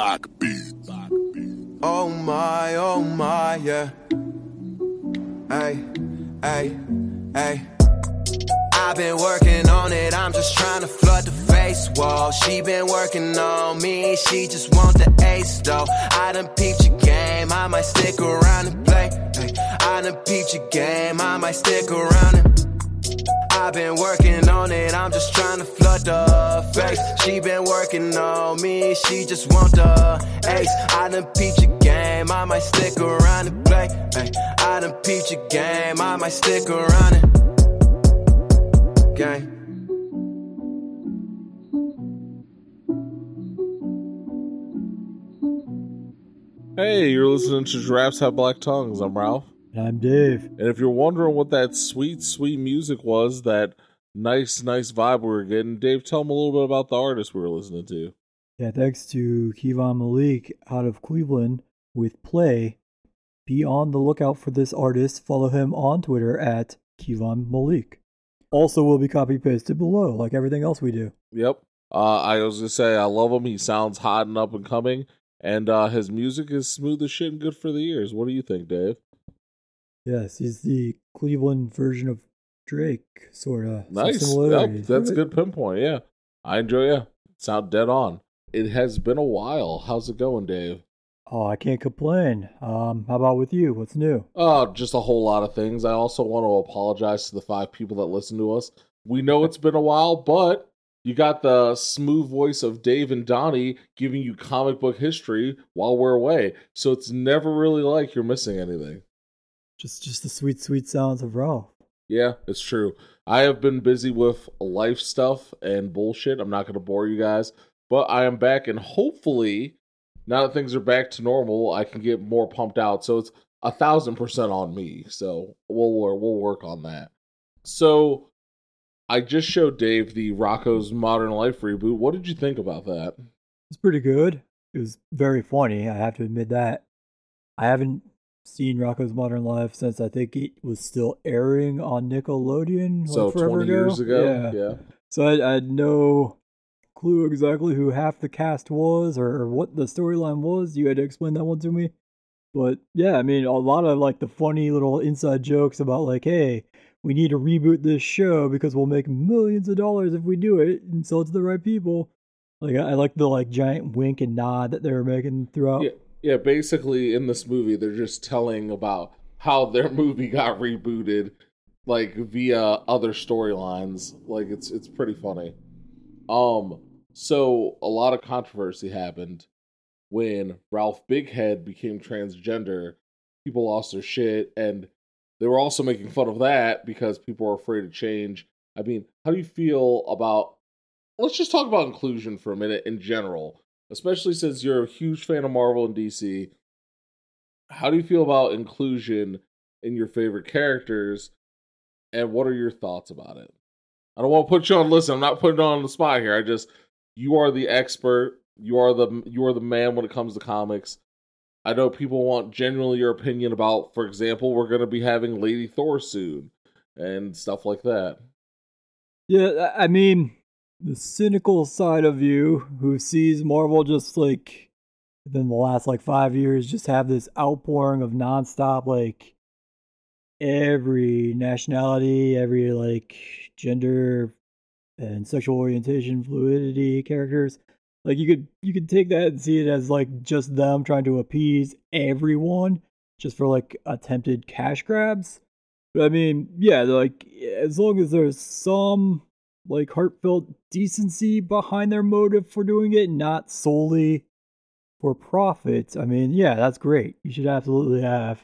Backbeat. Oh my, oh my, yeah. Hey, hey, hey. I've been working on it, I'm just trying to flood the face wall. She been working on me, she just want the ace though. I done peeped your game, I might stick around and play. Hey, I done peeped your game, I might stick around and I've been working on it, I'm just trying to flood the face. She been working on me, she just want the ace. I done peeped your game, I might stick around and play. Ay, I done peeped your game, I might stick around and gang. Hey, you're listening to Giraffes Have Black Tongues. I'm Ralph. And I'm Dave. And if you're wondering what that sweet, sweet music was, that nice, nice vibe we were getting, Dave, tell them a little bit about the artist we were listening to. Yeah, thanks to Kevon Malik out of Cleveland with Play. Be on the lookout for this artist. Follow him on Twitter at Kevon Malik. Also, will be copy pasted below, like everything else we do. Yep. Uh, I was gonna say I love him. He sounds hot and up and coming, and uh, his music is smooth as shit and good for the ears. What do you think, Dave? Yes, he's the Cleveland version of Drake, sort of. Nice. Yep, that's a good pinpoint. Yeah, I enjoy it. Sound dead on. It has been a while. How's it going, Dave? Oh, I can't complain. Um, how about with you? What's new? Oh, just a whole lot of things. I also want to apologize to the five people that listen to us. We know it's been a while, but you got the smooth voice of Dave and Donnie giving you comic book history while we're away. So it's never really like you're missing anything. Just just the sweet, sweet sounds of Ralph. Yeah, it's true. I have been busy with life stuff and bullshit. I'm not going to bore you guys, but I am back, and hopefully, now that things are back to normal, I can get more pumped out. So it's a thousand percent on me. So we'll we'll work on that. So I just showed Dave the Rocko's Modern Life reboot. What did you think about that? It's pretty good. It was very funny. I have to admit that. I haven't seen Rocko's Modern Life since I think it was still airing on Nickelodeon. So like twenty ago. years ago, Yeah. yeah. So I, I had no clue exactly who half the cast was or, or what the storyline was. You had to explain that one to me. But yeah, I mean, a lot of like the funny little inside jokes about like, hey, we need to reboot this show because we'll make millions of dollars if we do it and sell it to the right people. Like I I like the like giant wink and nod that they were making throughout. Yeah, yeah. Basically, in this movie, they're just telling about how their movie got rebooted, like via other storylines. Like it's it's pretty funny. Um, so a lot of controversy happened when Ralph Bighead became transgender. People lost their shit, and they were also making fun of that because people were afraid of change. I mean, how do you feel about? Let's just talk about inclusion for a minute in general especially since you're a huge fan of Marvel and DC. How do you feel about inclusion in your favorite characters, and what are your thoughts about it? I don't want to put you on. Listen, I'm not putting on the spot here. I just you are the expert. You are the you are the man when it comes to comics. I know people want genuinely your opinion about, for example, we're going to be having Lady Thor soon and stuff like that. Yeah, I mean, the cynical side of you who sees Marvel just like within the last like five years just have this outpouring of nonstop like every nationality, every like gender and sexual orientation fluidity characters. Like you could you could take that and see it as like just them trying to appease everyone just for like attempted cash grabs. But I mean, yeah, like as long as there's some like heartfelt decency behind their motive for doing it, not solely for profit. I mean, yeah, that's great. You should absolutely have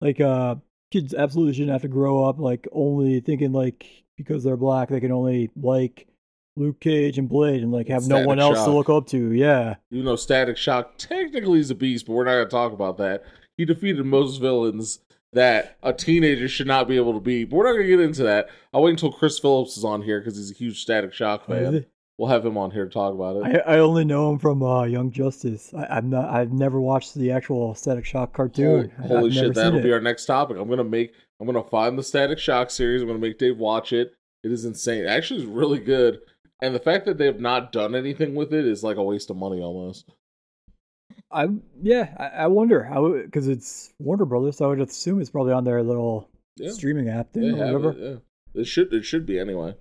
like uh kids absolutely shouldn't have to grow up like only thinking like because they're black they can only like Luke Cage and Blade and like have no one else Shock. to look up to. Yeah. You know, Static Shock technically is a beast, but we're not going to talk about that. He defeated most villains that a teenager should not be able to be. but we're not going to get into that. I'll wait until Chris Phillips is on here because he's a huge Static Shock fan. We'll have him on here to talk about it. I, I only know him from uh, Young Justice. I, I'm not. I've never watched the actual Static Shock cartoon. Holy, holy shit! That'll be our next topic. I'm gonna make I'm gonna find the Static Shock series, I'm gonna make Dave watch it. It is insane. It actually it's really good. And the fact that they have not done anything with it is like a waste of money almost. I yeah, I, I wonder how because it's Warner Brothers, so I would assume it's probably on their little Yeah. streaming app They thing or whatever. it, yeah. It should it should be anyway.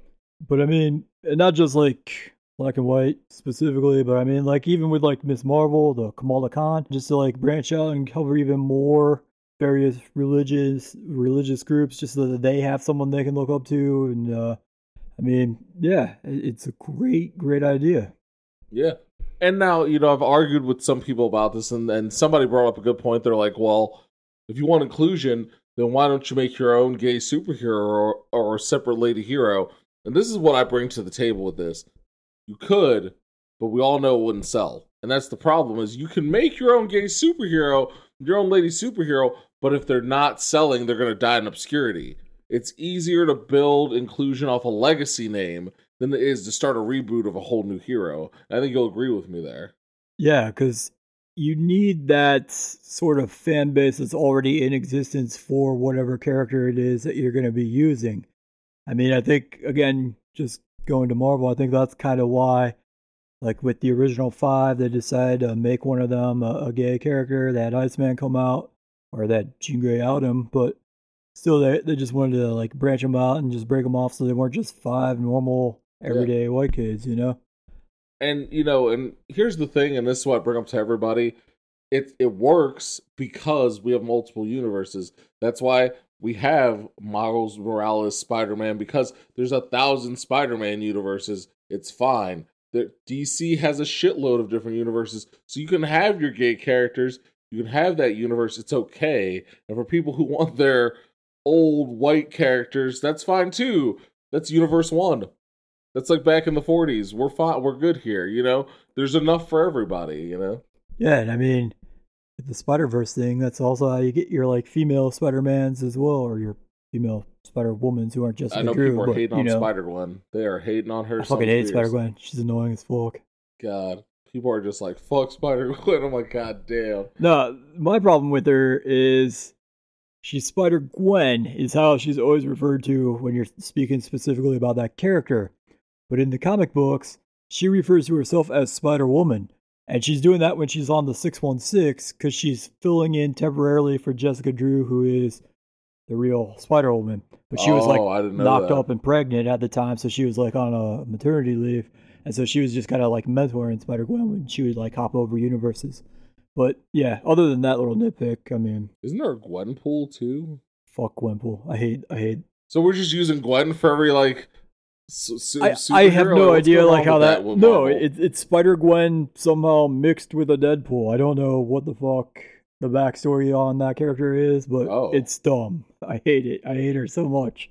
But I mean, not just like black and white specifically, but I mean, like even with like Miss Marvel, the Kamala Khan, just to like branch out and cover even more various religious religious groups, just so that they have someone they can look up to. And uh I mean, yeah, it- it's a great, great idea. Yeah. And now, you know, I've argued with some people about this, and, and somebody brought up a good point. They're like, well, if you want inclusion, then why don't you make your own gay superhero or, or a separate lady hero? And this is what I bring to the table with this. You could, but we all know it wouldn't sell. And that's the problem is you can make your own gay superhero, your own lady superhero, but if they're not selling, they're going to die in obscurity. It's easier to build inclusion off a legacy name than it is to start a reboot of a whole new hero. I think you'll agree with me there. Yeah, because you need that sort of fan base that's already in existence for whatever character it is that you're going to be using. I mean, I think, again, just going to Marvel, I think that's kind of why, like with the original five, they decided to make one of them a, a gay character. Had Iceman come out, or that Jean Grey out him, but still, they, they just wanted to like branch them out and just break them off so they weren't just five normal, everyday white kids, you know? And you know, and here's the thing, and this is what I bring up to everybody. It it works because we have multiple universes. That's why we have Miles Morales Spider Man because there's a thousand Spider Man universes. It's fine. The DC has a shitload of different universes, so you can have your gay characters. You can have that universe. It's okay. And for people who want their old white characters, that's fine too. That's Universe One. That's like back in the 40s. We're fine. We're good here. You know, there's enough for everybody. You know. Yeah, and I mean, the Spider Verse thing, that's also how you get your like female Spider Mans as well, or your female Spider Womans who aren't just I know Drew, people are but, hating on know, Spider Gwen. They are hating on her. I fucking hate. Spider Gwen. She's annoying as fuck. God, people are just like fuck Spider Gwen. I'm like, God damn. No, my problem with her is she's Spider Gwen, is how she's always referred to when you're speaking specifically about that character. But in the comic books, she refers to herself as Spider Woman. And she's doing that when she's on the 616 because she's filling in temporarily for Jessica Drew, who is the real Spider Woman. But she was Oh, like I didn't know knocked that. up and pregnant at the time, so she was like on a maternity leave. And so she was just kind of like mentoring Spider Gwen when she would like hop over universes. But yeah, other than that little nitpick, I mean, Isn't there a Gwenpool too? fuck Gwenpool. I hate, I hate. So we're just using Gwen for every like. Su- su- I, I have no What's idea like how that. with no, it, it's Spider Gwen somehow mixed with a Deadpool. I don't know what the fuck the backstory on that character is, but Oh. it's dumb. I hate it. I hate her so much.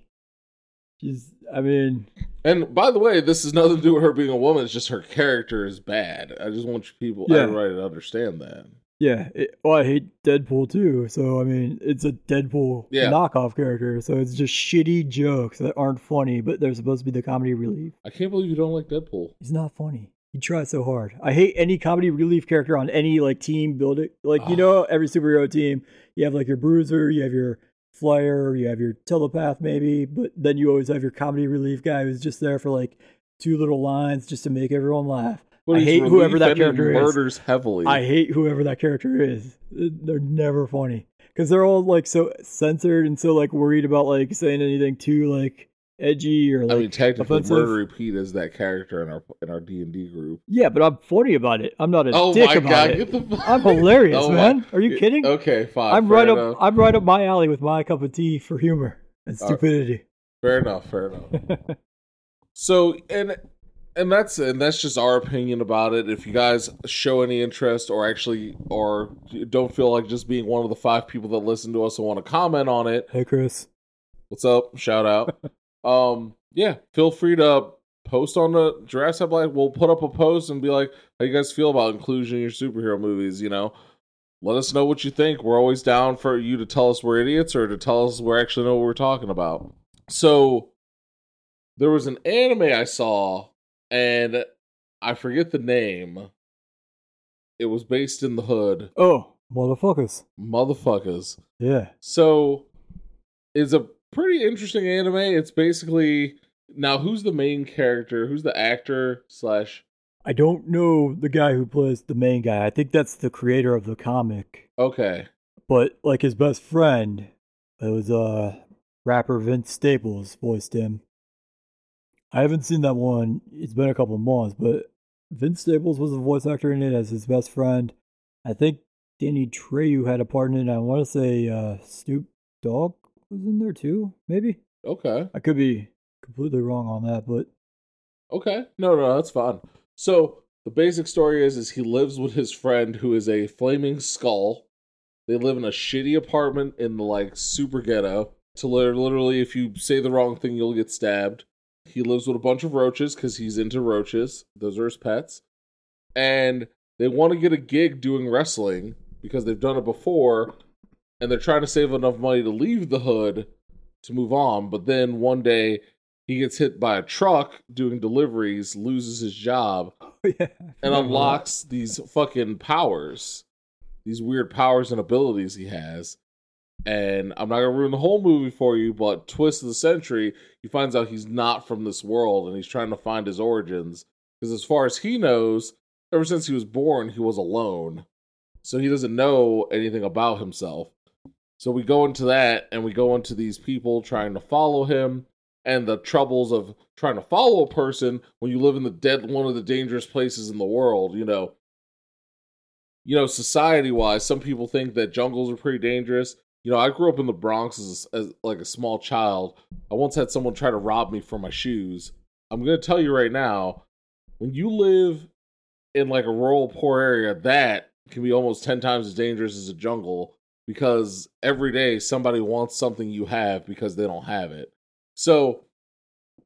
She's. I mean, And by the way, this has nothing to do with her being a woman. It's just her character is bad. I just want you people, Yeah. everybody, to understand that. Yeah. It, well, I hate Deadpool too. So I mean, it's a Deadpool Yeah. knockoff character. So it's just shitty jokes that aren't funny, but they're supposed to be the comedy relief. I can't believe you don't like Deadpool. He's not funny. He tries so hard. I hate any comedy relief character on any like team building. Like you Ah. know, every superhero team, you have like your bruiser, you have your flyer, you have your telepath maybe, but then you always have your comedy relief guy who's just there for like two little lines just to make everyone laugh. I hate whoever that character is. murders heavily. I hate whoever that character is. They're never funny because they're all like so censored and so like worried about like saying anything too like edgy or like I mean, technically, offensive. Murder repeat is that character in our in our D and D group. Yeah, but I'm funny about it. I'm not a Oh dick my about god, it. the! I'm hilarious, Oh my- man. Are you kidding? Okay, fine. I'm right enough. up. I'm right up my alley with my cup of tea for humor and All right. stupidity. Fair enough. Fair enough. So and and that's and that's just our opinion about it. If you guys show any interest or actually or don't feel like just being one of the five people that listen to us and want to comment on it, hey, Chris. what's up? Shout out. um, yeah, feel free to post on the Jurassic Black. We'll put up a post and be like, how you guys feel about inclusion in your superhero movies? You know, let us know what you think. We're always down for you to tell us we're idiots or to tell us we actually know what we're talking about. So there was an anime I saw, and I forget the name. It was based in the hood, Oh, motherfuckers. motherfuckers. Yeah. So it's a pretty interesting anime. It's basically now who's the main character? Who's the actor slash I don't know the guy who plays the main guy. I think that's the creator of the comic. Okay. But like his best friend, it was uh rapper Vince Staples voiced him. I haven't seen that one. It's been a couple months, but Vince Staples was a voice actor in it as his best friend. I think Danny Trejo had a part in it. I want to say uh, Snoop Dogg was in there too, maybe. Okay. I could be completely wrong on that, but Okay. No, no, that's fine. So the basic story is is he lives with his friend who is a flaming skull. They live in a shitty apartment in the like super ghetto. To literally, if you say the wrong thing, you'll get stabbed. He lives with a bunch of roaches because he's into roaches. Those are his pets. And they want to get a gig doing wrestling because they've done it before, and they're trying to save enough money to leave the hood to move on. But then one day he gets hit by a truck doing deliveries, loses his job, oh, yeah, and unlocks these fucking powers, these weird powers and abilities he has. And I'm not gonna ruin the whole movie for you, but twist of the century, he finds out he's not from this world, and he's trying to find his origins. Because as far as he knows, ever since he was born, he was alone, so he doesn't know anything about himself. So we go into that, and we go into these people trying to follow him, and the troubles of trying to follow a person when you live in the dead one of the dangerous places in the world you know you know society wise some people think that jungles are pretty dangerous you know i grew up in the bronx as, as like a small child. I once had someone try to rob me for my shoes. I'm going to tell you right now when you live in like a rural poor area that can be almost 10 times as dangerous as a jungle because every day somebody wants something you have because they don't have it. So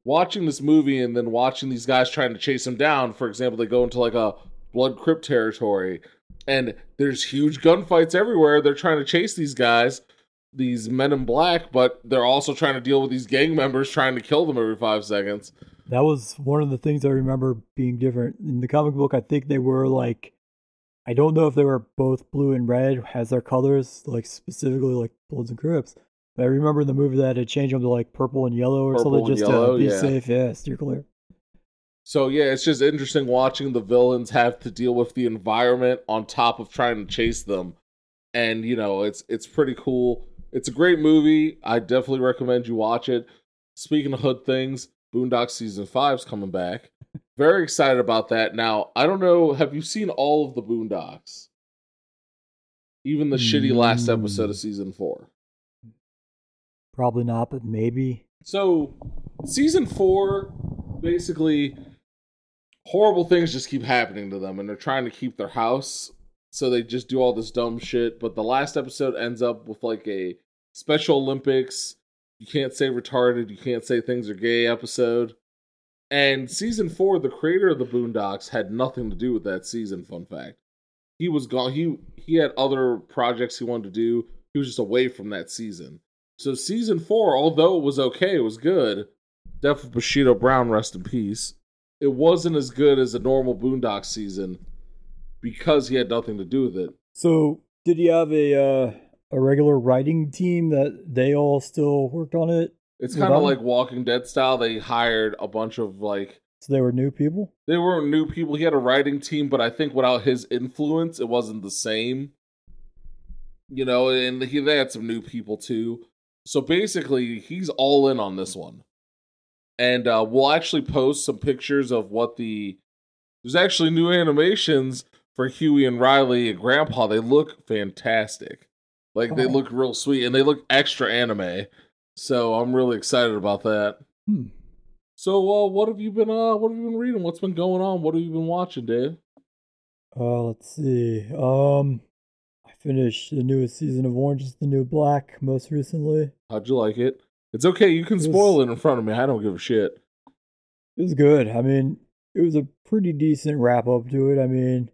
watching this movie and then watching these guys trying to chase him down, for example, they go into like a blood crypt territory and there's huge gunfights everywhere. They're trying to chase these guys, these men in black, but they're also trying to deal with these gang members trying to kill them every five seconds. That was one of the things I remember being different. In the comic book, I think they were like I don't know if they were both blue and red as their colors, like specifically like Bloods and Crips. But I remember in the movie that it changed them to like purple and yellow or Purple something just yellow, to be yeah. safe. Yeah, steer clear. So yeah, it's just interesting watching the villains have to deal with the environment on top of trying to chase them. And you know, it's it's pretty cool. It's a great movie. I definitely recommend you watch it. Speaking of hood things, Boondock season 5's coming back. Very excited about that. Now, I don't know, have you seen all of the Boondocks? Even the shitty last episode of Mm. season 4. Probably not, but maybe. So, season four, basically, horrible things just keep happening to them, and they're trying to keep their house. So they just do all this dumb shit. But the last episode ends up with like a Special Olympics. You can't say retarded. You can't say things are gay episode. And season four, the creator of the Boondocks had nothing to do with that season. Fun fact: he was gone. He he had other projects he wanted to do. He was just away from that season. So season four, although it was okay, it was good. death of Bushido Brown, rest in peace. It wasn't as good as a normal Boondock season because he had nothing to do with it. So, did he have a uh, a regular writing team that they all still worked on it? It's kind of like Walking Dead style. They hired a bunch of like So they were new people. they weren't new people. He had a writing team, but I think without his influence, it wasn't the same. You know, and he they had some new people too. So basically, he's all in on this one, and uh, we'll actually post some pictures of what the. There's actually new animations for Huey and Riley and Grandpa. They look fantastic, like they Oh. look real sweet, and they look extra anime. So I'm really excited about that. Hmm. So, uh, what have you been, uh, what have you been reading? What's been going on? What have you been watching, Dave? Uh, let's see. Um, I finished the newest season of Orange is the New Black most recently. How'd you like it? It's okay. You can It was- spoil it in front of me. I don't give a shit. It was good. I mean, it was a pretty decent wrap up to it. I mean,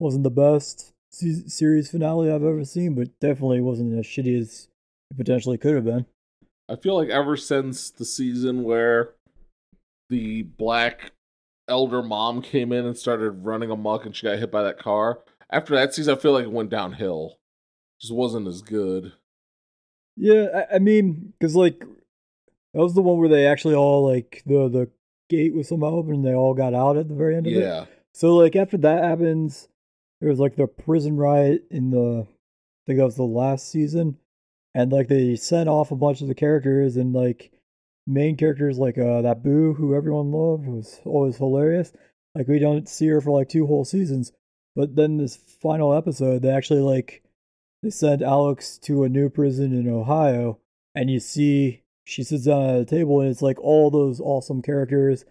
wasn't the best se- series finale I've ever seen, but definitely wasn't as shitty as it potentially could have been. I feel like ever since the season where the black elder mom came in and started running amok and she got hit by that car, after that season, I feel like it went downhill. Just wasn't as good. Yeah, I, I mean, because like that was the one where they actually all like the the gate was somehow open and they all got out at the very end of it. Yeah. So like after that happens, there was like the prison riot in the I think that was the last season. And like they sent off a bunch of the characters and like main characters like uh that Boo who everyone loved was always hilarious. Like we don't see her for like two whole seasons. But then this final episode they actually like they send Alex to a new prison in Ohio and you see she sits down at a table and it's like all those awesome characters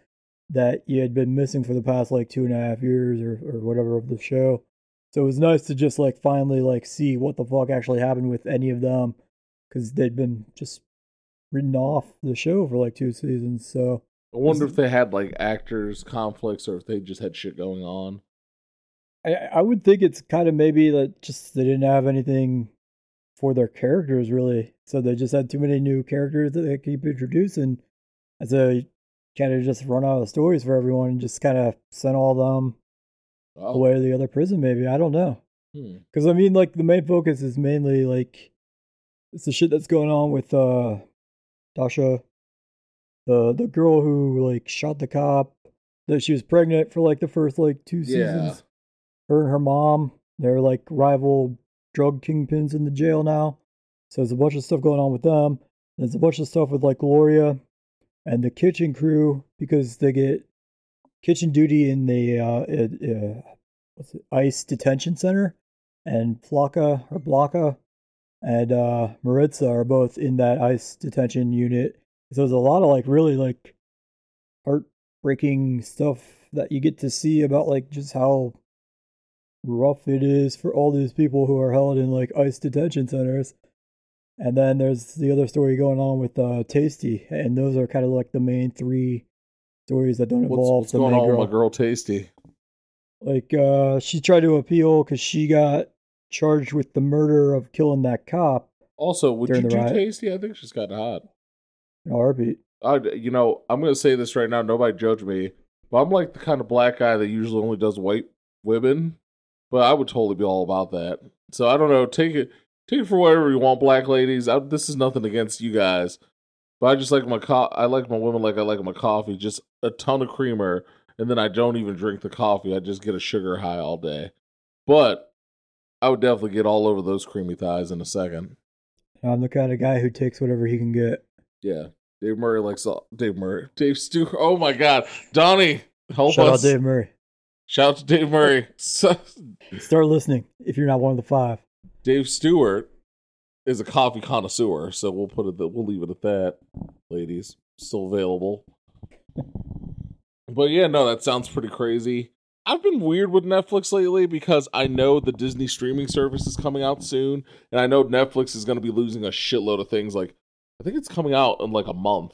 that you had been missing for the past like two and a half years or, or whatever of the show. So it was nice to just like finally like see what the fuck actually happened with any of them because they'd been just written off the show for like two seasons. So I wonder if they had like actors conflicts or if they just had shit going on. I I would think it's kind of maybe that just they didn't have anything for their characters really, so they just had too many new characters that they keep introducing, and so kind of just run out of stories for everyone and just kind of sent all them Oh, away to the other prison. Maybe I don't know. hmm. Because I mean, like the main focus is mainly like it's the shit that's going on with uh Dasha, the the girl who like shot the cop. That she was pregnant for like the first like two Yeah. seasons. Her and her mom, they're like rival drug kingpins in the jail now. So there's a bunch of stuff going on with them. There's a bunch of stuff with like Gloria and the kitchen crew because they get kitchen duty in the uh, uh, what's it, ice detention center, and Flaca or Blocka and uh, Maritza are both in that ice detention unit. So there's a lot of like really like heartbreaking stuff that you get to see about like just how rough it is for all these people who are held in like ice detention centers. And then there's the other story going on with uh, Taystee, and those are kind of like the main three stories that don't What's, involve what's the going main on girl. with my girl Taystee? Like, uh, she tried to appeal because she got charged with the murder of killing that cop. Also, would you do riot. Taystee? I think she's of hot. In a heartbeat. I, you know, I'm gonna say this right now. Nobody judge me, but I'm like the kind of black guy that usually only does white women. But I would totally be all about that. So I don't know. Take it, take it for whatever you want, black ladies. I, this is nothing against you guys, but I just like my co- I like my women like I like my coffee, just a ton of creamer, and then I don't even drink the coffee. I just get a sugar high all day. But I would definitely get all over those creamy thighs in a second. I'm the kind of guy who takes whatever he can get. Yeah. Dave Murray likes all Dave Murray. Dave Stewart. Oh my God. Donnie, help Shout us. out Dave Murray. Shout out to Dave Murray. Start listening if you're not one of the five. Dave Stewart is a coffee connoisseur, so we'll put it that we'll leave it at that, ladies. Still available. But yeah, no, that sounds pretty crazy. I've been weird with Netflix lately because I know the Disney streaming service is coming out soon, and I know Netflix is going to be losing a shitload of things. Like, I think it's coming out in like a month.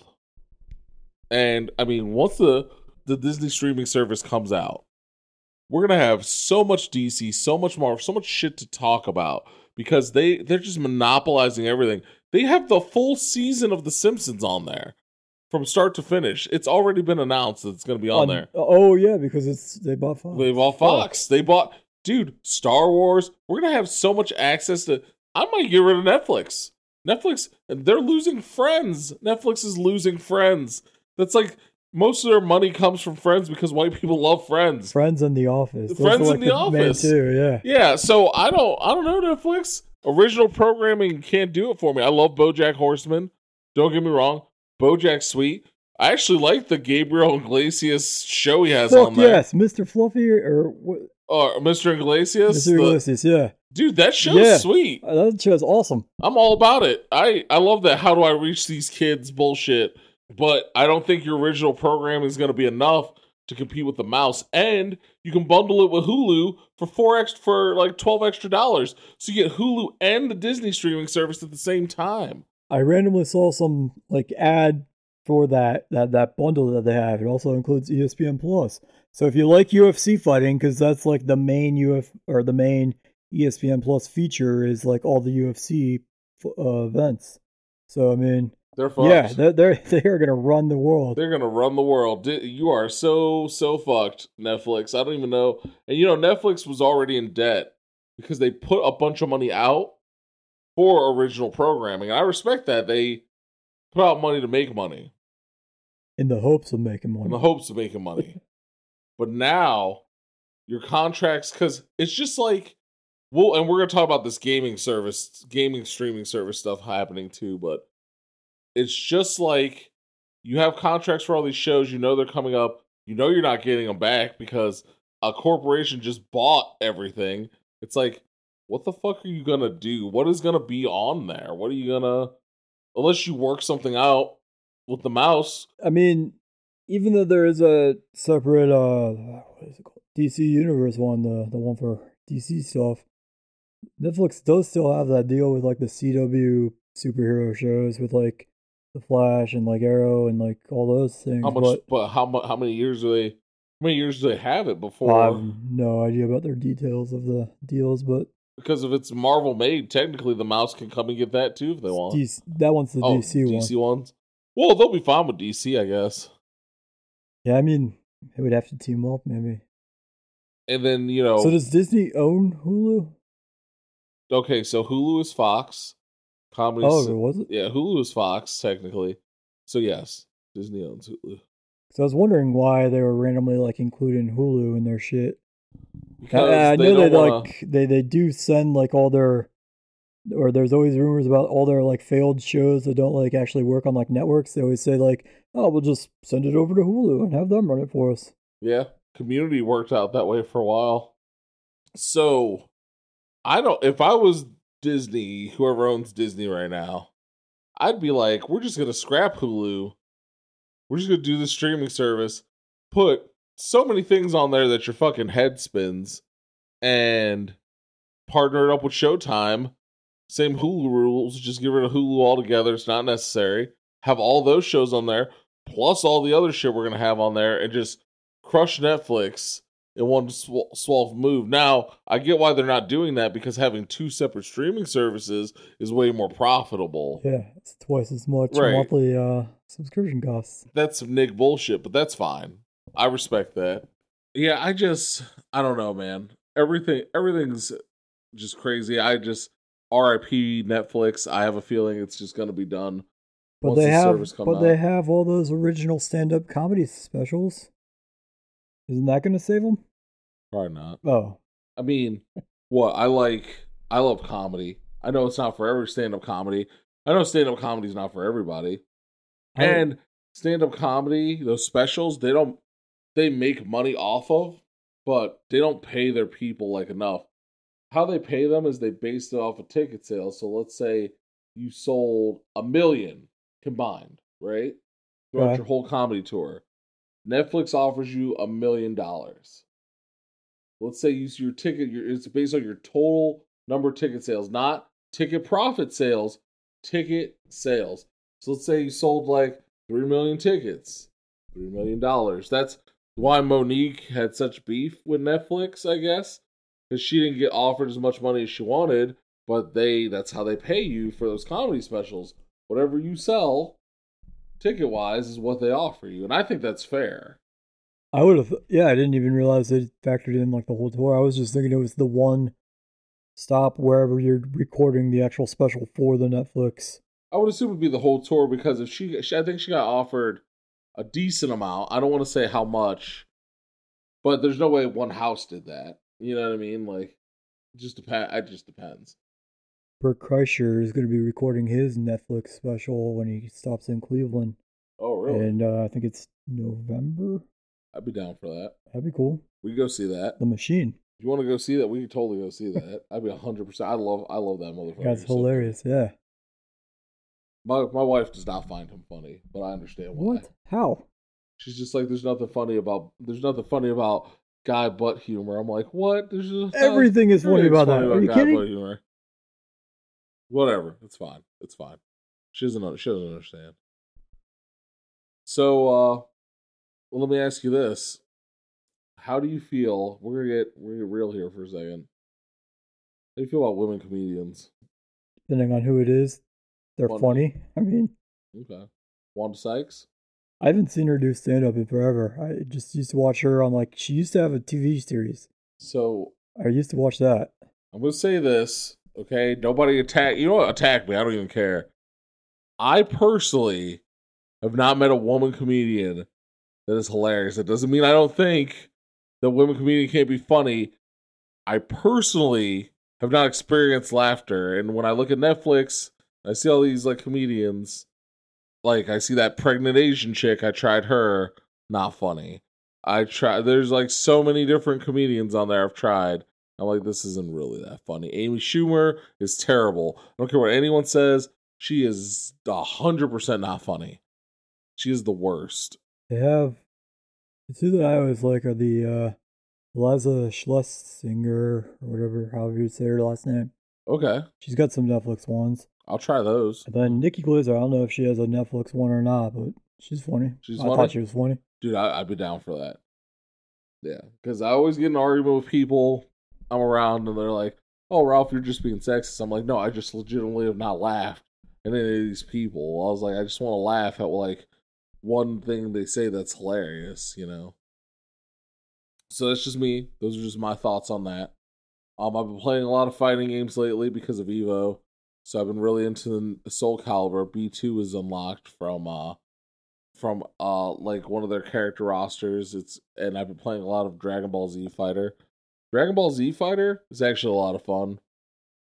And I mean, once the the Disney streaming service comes out, we're gonna have so much DC, so much Marvel, so much shit to talk about because they they're just monopolizing everything. They have the full season of The Simpsons on there from start to finish. It's already been announced that it's gonna be on there. Oh yeah, because it's they bought Fox. They bought Fox. They bought, dude, Star Wars. We're gonna have so much access to. I might get rid of Netflix. Netflix, they're losing friends. Netflix is losing friends. That's like most of their money comes from Friends because white people love Friends. Friends in the Office. Those Friends are, in like, the Office. Two, yeah. Yeah, so I don't, I don't know Netflix. Original programming can't do it for me. I love BoJack Horseman. Don't get me wrong, BoJack's sweet. I actually like the Gabriel Iglesias show he has Fuck on there. yes, Mr. Fluffy or what? Or Mr. Iglesias. Mr. the- Iglesias, yeah. Dude, that show's Yeah. sweet. Uh, That show's awesome. I'm all about it. I I love that. How do I reach these kids? Bullshit. But I don't think your original programming is going to be enough to compete with the mouse. And you can bundle it with Hulu for four extra for like twelve extra dollars. So you get Hulu and the Disney streaming service at the same time. I randomly saw some like ad for that that that bundle that they have. It also includes ESPN Plus. So if you like UFC fighting, because that's like the main UF or the main ESPN Plus feature is like all the UFC uh, events. So I mean, They're fucked. yeah, they're they're they are gonna run the world. They're gonna run the world. You are so so fucked, Netflix. I don't even know. And you know, Netflix was already in debt because they put a bunch of money out for original programming. I respect that they put out money to make money in the hopes of making money. in the hopes of making money. but now your contracts because it's just like well, and we're gonna talk about this gaming service, gaming streaming service stuff happening too, but it's just like you have contracts for all these shows. You know they're coming up. You know you're not getting them back because a corporation just bought everything. It's like, what the fuck are you gonna do? What is gonna be on there? What are you gonna, unless you work something out with the mouse? I mean, even though there is a separate uh, what is it called? DC Universe one, the the one for DC stuff. Netflix does still have that deal with like the CW superhero shows with like the Flash and like Arrow and like all those things. How much? but But, how much? How many years do they? How many years do they have it before? I have no idea about their details of the deals, but because if it's Marvel made, technically the mouse can come and get that too if they want. DC, that one's the oh, DC, one. DC ones. Well, they'll be fine with DC, I guess. Yeah, I mean, it would have to team up maybe. And then you know, So does Disney own Hulu? okay, so Hulu is Fox. Comedy. Oh, was it? yeah, Hulu is Fox technically. So yes, Disney owns Hulu. So I was wondering why they were randomly like including Hulu in their shit. I, I know they wanna- like they they do send like all their or there's always rumors about all their like failed shows that don't like actually work on like networks. They always say like, "Oh, we'll just send it over to Hulu and have them run it for us." Yeah, community worked out that way for a while. So, I don't. If I was Disney, whoever owns Disney right now, I'd be like, we're just gonna scrap Hulu. We're just gonna do the streaming service. Put so many things on there that your fucking head spins, and partner it up with Showtime. Same Hulu rules. Just get rid of Hulu altogether. It's not necessary. Have all those shows on there, plus all the other shit we're gonna have on there, and just crush Netflix in one sw- swell move. Now, I get why they're not doing that because having two separate streaming services is way more profitable. Yeah, it's twice as much Right. monthly uh subscription costs. That's some Nick bullshit, but that's fine. I respect that. Yeah, I just I don't know, man. Everything everything's just crazy. I just RIP Netflix. I have a feeling it's just gonna be done. But once they the have but out. they have all those original stand-up comedy specials. Isn't that going to save them? Probably not. Oh, I mean, what I like, I love comedy. I know it's not for every stand up comedy. I know stand up comedy is not for everybody. I- And stand up comedy, those specials, they don't, they make money off of, but they don't pay their people like enough. How they pay them is they base it off of ticket sales. So let's say you sold a million combined, right? Throughout Okay. your whole comedy tour. Netflix offers you a million dollars let's say you your ticket your it's based on your total number of ticket sales not ticket profit sales ticket sales. So let's say you sold like 3 million tickets 3 million dollars. That's why Mo'Nique had such beef with netflix i guess because she didn't get offered as much money as she wanted but they that's how they pay you for those comedy specials. Whatever you sell ticket wise is what they offer you and i think that's fair I would have. Yeah, I didn't even realize they factored in like the whole tour. I was just thinking it was the one stop wherever you're recording the actual special for the Netflix. I would assume it'd be the whole tour because if she, she I think she got offered a decent amount. I don't want to say how much, but there's no way one house did that. You know what I mean? Like, it just depend. It just depends. Bert Kreischer is going to be recording his Netflix special when he stops in Cleveland, Oh, really? and uh, I think it's November. I'd be down for that. That'd be cool. We could go see that. The Machine. If you want to go see that, we could totally go see that. I'd be hundred percent. I love. I love that motherfucker. That's hilarious. Yeah. My my wife does not find him funny, but I understand why. What? How? She's just like, there's nothing funny about. There's nothing funny about guy butt humor. I'm like, what? There's just Everything is funny about that. Are you guy kidding? butt humor. Whatever. It's fine. It's fine. She doesn't. She doesn't understand. So, uh, well, let me ask you this: How do you feel? We're gonna get we're gonna get real here for a second. How do you feel about women comedians? Depending on who it is, they're Funny. funny. I mean, Okay, Wanda Sykes. I haven't seen her do stand up in forever. I just used to watch her on like she used to have a TV series. So I used to watch that. I'm gonna say this, okay? Nobody attack. You know what? Attack me. I don't even care. I personally have not met a woman comedian that is hilarious. That doesn't mean I don't think the women comedian can't be funny. I personally have not experienced laughter, and when I look at Netflix, I see all these like comedians. Like I see that pregnant Asian chick. I tried her. Not funny. I try. There's like so many different comedians on there. I've tried. I'm like, this isn't really that funny. Amy Schumer is terrible. I don't care what anyone says. She is hundred percent not funny. She is the worst. They have the two that I always like are the uh Liza Shlesinger or whatever, however you say her last name. Okay, She's got some Netflix ones. I'll try those. And then Nikki Glazer, I don't know if she has a Netflix one or not, but she's funny. She's I funny? thought she was funny. Dude, I, I'd be down for that. Yeah, because I always get in an argument with people I'm around, and they're like, "Oh, Ralph, you're just being sexist." I'm like, "No, I just legitimately have not laughed at any of these people." I was like, "I just want to laugh at like one thing they say that's hilarious," you know. So that's just me. Those are just my thoughts on that. Um, I've been playing a lot of fighting games lately because of Evo, so I've been really into the Soul Calibur. B two is unlocked from uh from uh like one of their character rosters. It's and I've been playing a lot of Dragon Ball Z Fighter. Dragon Ball Z Fighter is actually a lot of fun.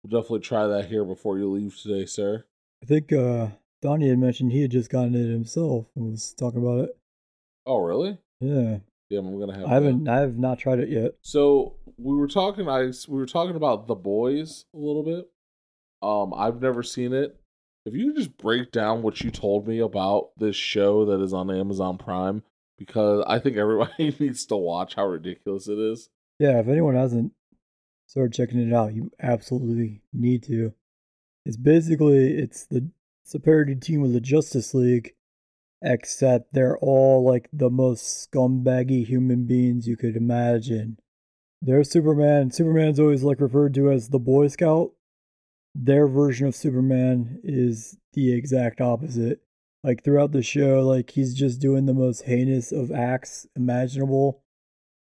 We'll definitely try that here before you leave today, sir. I think uh Donnie had mentioned he had just gotten it himself and was talking about it. Oh, really? Yeah. Yeah, I'm gonna have. I haven't I have not tried it yet. So we were talking. I we were talking about the boys a little bit. Um, I've never seen it. If you could just break down what you told me about this show that is on Amazon Prime, because I think everybody needs to watch how ridiculous it is. Yeah, if anyone hasn't started checking it out, you absolutely need to. It's basically it's the it's a parody team of the Justice League, except they're all like the most scumbaggy human beings you could imagine. Their Superman, Superman's always like referred to as the Boy Scout. Their version of Superman is the exact opposite. Like throughout the show, like he's just doing the most heinous of acts imaginable.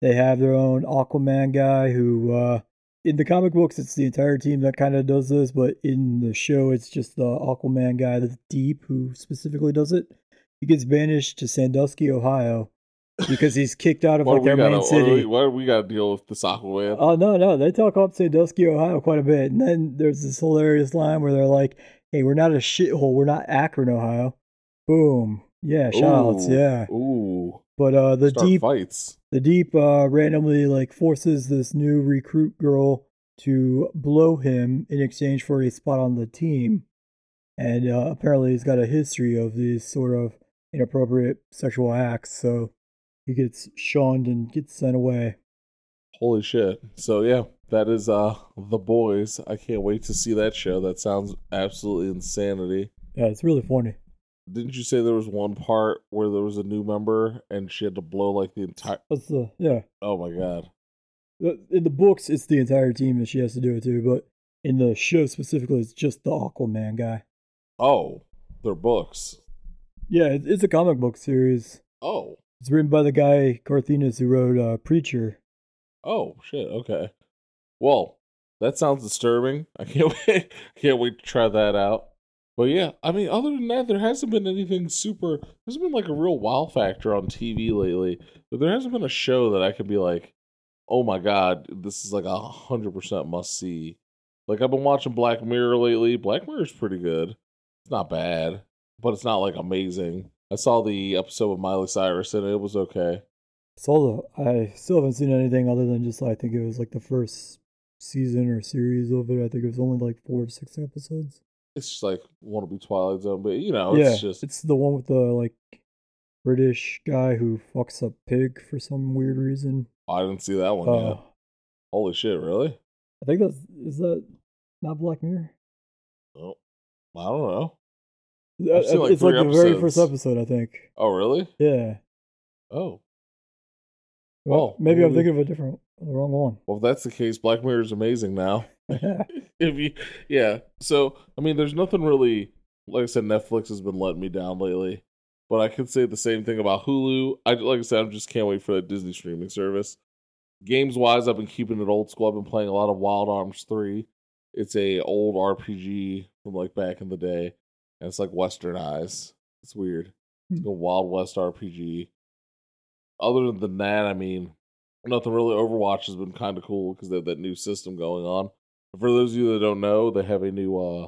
They have their own Aquaman guy who uh in the comic books it's the entire team that kind of does this, but in the show it's just the Aquaman guy that's deep who specifically does it. He gets banished to Sandusky, Ohio because he's kicked out of like their gotta, main city. what do we got to deal with this Aquaman? Oh no, no, they talk up Sandusky, Ohio quite a bit. And then there's this hilarious line where they're like, Hey, we're not a shithole, we're not Akron, Ohio. Boom. Yeah, shoutouts, yeah. Ooh, But uh the start deep fights. the deep uh randomly like forces this new recruit girl to blow him in exchange for a spot on the team. And uh, apparently he's got a history of these sort of inappropriate sexual acts, so he gets shunned and gets sent away. Holy shit! So yeah, that is uh the boys. I can't wait to see that show. That sounds absolutely insanity. Yeah, it's really funny. Didn't you say there was one part where there was a new member and she had to blow like the entire? That's the yeah. Oh my god! In the books, it's the entire team that she has to do it too, but in the show specifically, it's just the Aquaman guy. Oh, they're books. Yeah, it's a comic book series. Oh, It's written by the guy Garth Ennis who wrote uh, Preacher. oh shit. Okay. Well, that sounds disturbing. I can't wait. Can't wait to try that out. But yeah, I mean, other than that, there hasn't been anything super. There's been like a real wow factor on TV lately, but there hasn't been a show that I could be like, "Oh my god, this is like a hundred percent must see." Like I've been watching Black Mirror lately. Black Mirror's pretty good. It's not bad, but it's not like amazing. I saw the episode with Miley Cyrus and it was okay. So I still haven't seen anything other than just I think it was like the first season or series of it. I think it was only like four or six episodes. It's just like want to be Twilight Zone, but you know, yeah, it's just it's the one with the like British guy who fucks a pig for some weird reason. I didn't see that one Uh, yet. Holy shit, really? I think that's is that not Black Mirror? Oh, I don't know. Uh, seen, like, it's like the very first episode, I think. Oh, really? Yeah. Oh, Well, Well, maybe I'm thinking of a different, the wrong one. well, if that's the case, Black Mirror is amazing now. if you, yeah. So, I mean, there's nothing really. Like I said, Netflix has been letting me down lately, but I could say the same thing about Hulu. I like I said, I just can't wait for that Disney streaming service. Games wise, I've been keeping it old school. I've been playing a lot of Wild Arms Three. It's a old RPG from like back in the day, and it's like westernized. It's weird. It's like a hmm. Wild West RPG. Other than that, I mean, Nothing really. Overwatch has been kind of cool because they have that new system going on. For those of you that don't know, they have a new uh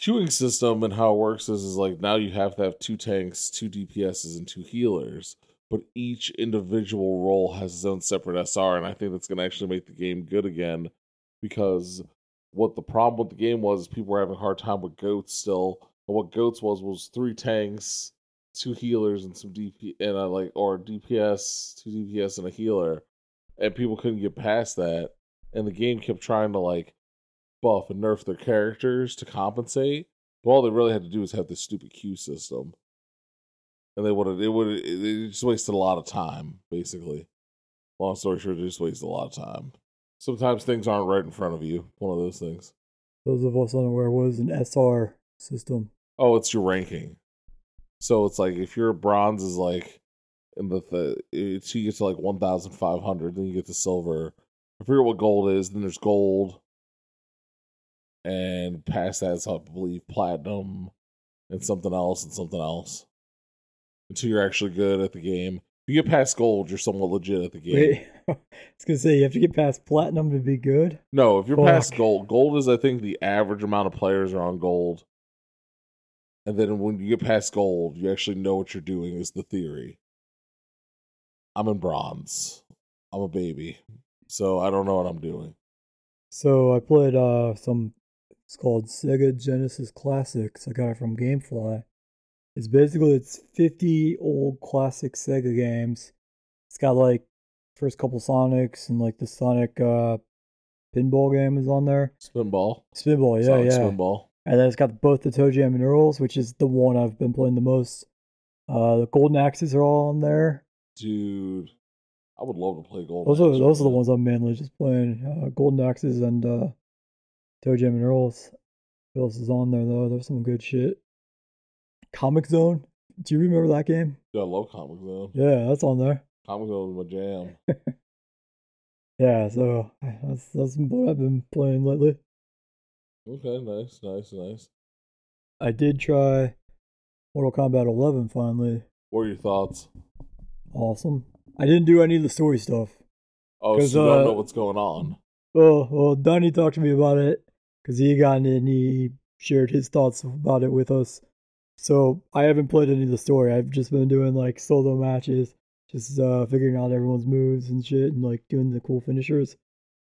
queuing system, and how it works is is like now you have to have two tanks, two DPSs, and two healers. But each individual role has its own separate SR, and I think that's going to actually make the game good again because what the problem with the game was people were having a hard time with goats still. And what goats was was three tanks, two healers, and some DP and a like or DPS, two DPS and a healer, and people couldn't get past that. And the game kept trying to like buff and nerf their characters to compensate. But all they really had to do was have this stupid queue system, and they would it would it just wasted a lot of time. Basically, long story short, it just wasted a lot of time. Sometimes things aren't right in front of you. One of those things. Those of us unaware was an SR system. Oh, it's your ranking. So it's like if your bronze is like in the th- you get to like one thousand five hundred, then you get to silver. I forget what gold is. Then there's gold, and past that's I believe platinum, and something else and something else. Until you're actually good at the game. If you get past gold, you're somewhat legit at the game. Wait, I was gonna say you have to get past platinum to be good. No, if you're past gold, gold is I think the average amount of players are on gold. And then when you get past gold, you actually know what you're doing is the theory. I'm in bronze. I'm a baby. So I don't know what I'm doing. So I played uh some. It's called Sega Genesis Classics. I got it from GameFly. It's basically it's 50 old classic Sega games. It's got like first couple Sonics and like the Sonic uh pinball game is on there. Spinball. Spinball, yeah, Sonic yeah. Spinball. And then it's got both the ToeJam and Earls, which is the one I've been playing the most. Uh, the Golden Axes are all on there. Dude. I would love to play Golden. Those are those are the ones I'm mainly just playing. Uh, Golden Axes and uh, ToeJam and Earls. What else is on there though? There's some good shit. Comix Zone. Do you remember that game? Yeah, I love Comix Zone. Yeah, that's on there. Comix Zone is my jam. Yeah, so that's that's what I've been playing lately. Okay, nice, nice, nice. I did try Mortal Kombat 11 finally. What are your thoughts? Awesome. I didn't do any of the story stuff. Oh, so you don't uh, know what's going on. Well, well, Donnie talked to me about it because he got in and he shared his thoughts about it with us. So I haven't played any of the story. I've just been doing like solo matches, just uh, figuring out everyone's moves and shit, and like doing the cool finishers.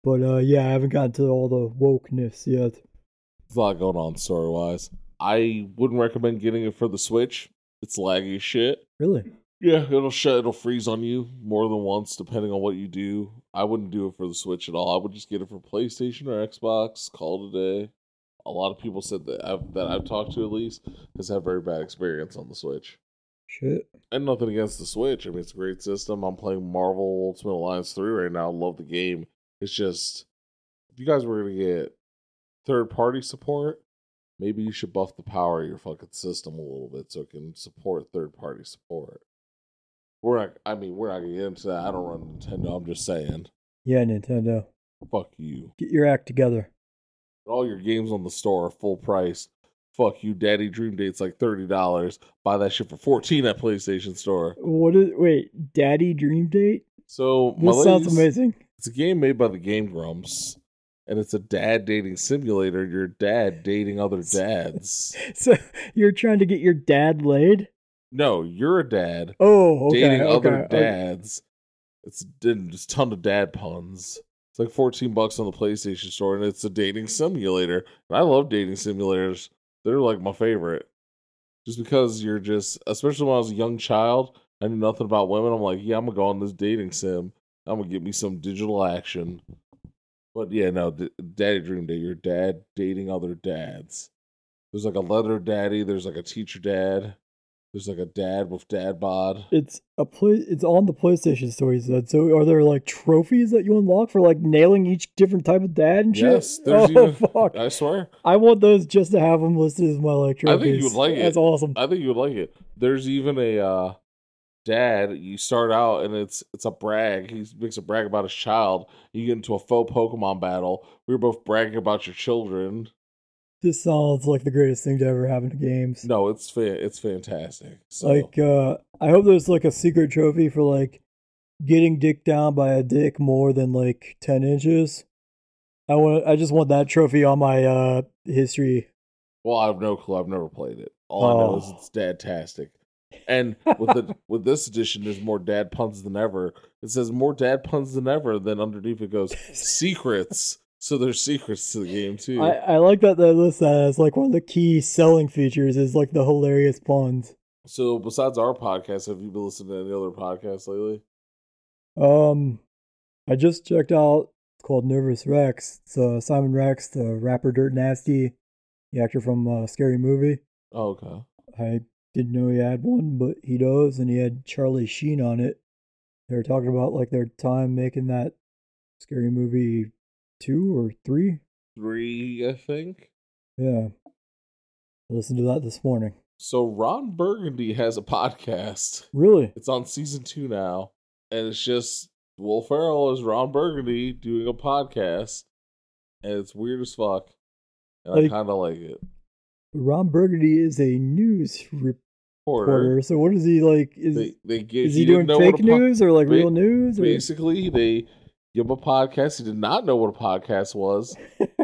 But uh, yeah, I haven't gotten to all the wokeness yet. There's a lot going on story wise. I wouldn't recommend getting it for the Switch. It's laggy as shit. Really? Yeah, it'll shut. It'll freeze on you more than once, depending on what you do. I wouldn't do it for the Switch at all. I would just get it for PlayStation or Xbox. Call it a day. A lot of people said that I've, that I've talked to at least has had very bad experience on the Switch. Shit. And nothing against the Switch. I mean, it's a great system. I'm playing Marvel Ultimate Alliance 3 right now. Love the game. It's just, if you guys were going to get third party support, maybe you should buff the power of your fucking system a little bit so it can support third party support. We're not, I mean, we're not to get into that. I don't run Nintendo. I'm just saying. Yeah, Nintendo, Fuck you. get your act together. All your games on the store are full price. Fuck you. Daddy Dream Date's like $30. Buy that shit for 14 at PlayStation Store. What is? Wait, Daddy Dream Date? So, This sounds amazing. It's a game made by the Game Grumps, and it's a dad dating simulator. Your dad dating other dads. So you're trying to get your dad laid? No, you're a dad Oh, okay. dating okay, other okay. dads. It's just a ton of dad puns. It's like 14 bucks on the PlayStation Store, and it's a dating simulator. And I love dating simulators. They're like my favorite. Just because you're just, especially when I was a young child, I knew nothing about women. I'm like, yeah, I'm gonna go on this dating sim. I'm gonna get me some digital action. But yeah, no, D- Daddy Dream Day, your dad dating other dads. There's like a leather daddy. There's like a teacher dad. There's like a dad with dad bod. It's a play. It's on the PlayStation Store. You said. So, are there like trophies that you unlock for like nailing each different type of dad and shit? Yes, there's oh even- fuck! I swear. I want those just to have them listed as my like I think you would like it. That's awesome. I think you would like it. There's even a uh, dad. You start out and it's it's a brag. He makes a brag about his child. You get into a faux Pokemon battle. We were both bragging about your children. This sounds like the greatest thing to ever happen to games. No, it's fa- it's fantastic. So Like, uh, I hope there's like a secret trophy for like getting dick down by a dick more than like ten inches. I want. I just want that trophy on my uh history. Well, I have no clue. I've never played it. All I know is Oh. it's dadtastic. And with the with this edition, there's more dad puns than ever. It says more dad puns than ever. Then underneath it goes secrets. So there's secrets to the game too. I, I like that they list that as like one of the key selling features is like the hilarious puns. so besides our podcast, have you been listening to any other podcasts lately? Um, I just checked out. It's called Nervous Rex. It's uh, Simon Rex, the rapper Dirt Nasty, the actor from uh, Scary Movie. Oh, okay. I didn't know he had one, but he does, and he had Charlie Sheen on it. They were talking about like their time making that Scary Movie two or three. Three, I think. Yeah, I listened to that this morning. So Ron Burgundy has a podcast. Really? It's on season two now, and it's just Will Ferrell as Ron Burgundy doing a podcast, and it's weird as fuck, and Like- I kind of like it. Ron Burgundy is a news reporter. Porter, So what is he like? Is they they give is he didn't doing fake po- news or like ba- real news? Or? Basically, they give him a podcast. He did not know what a podcast was,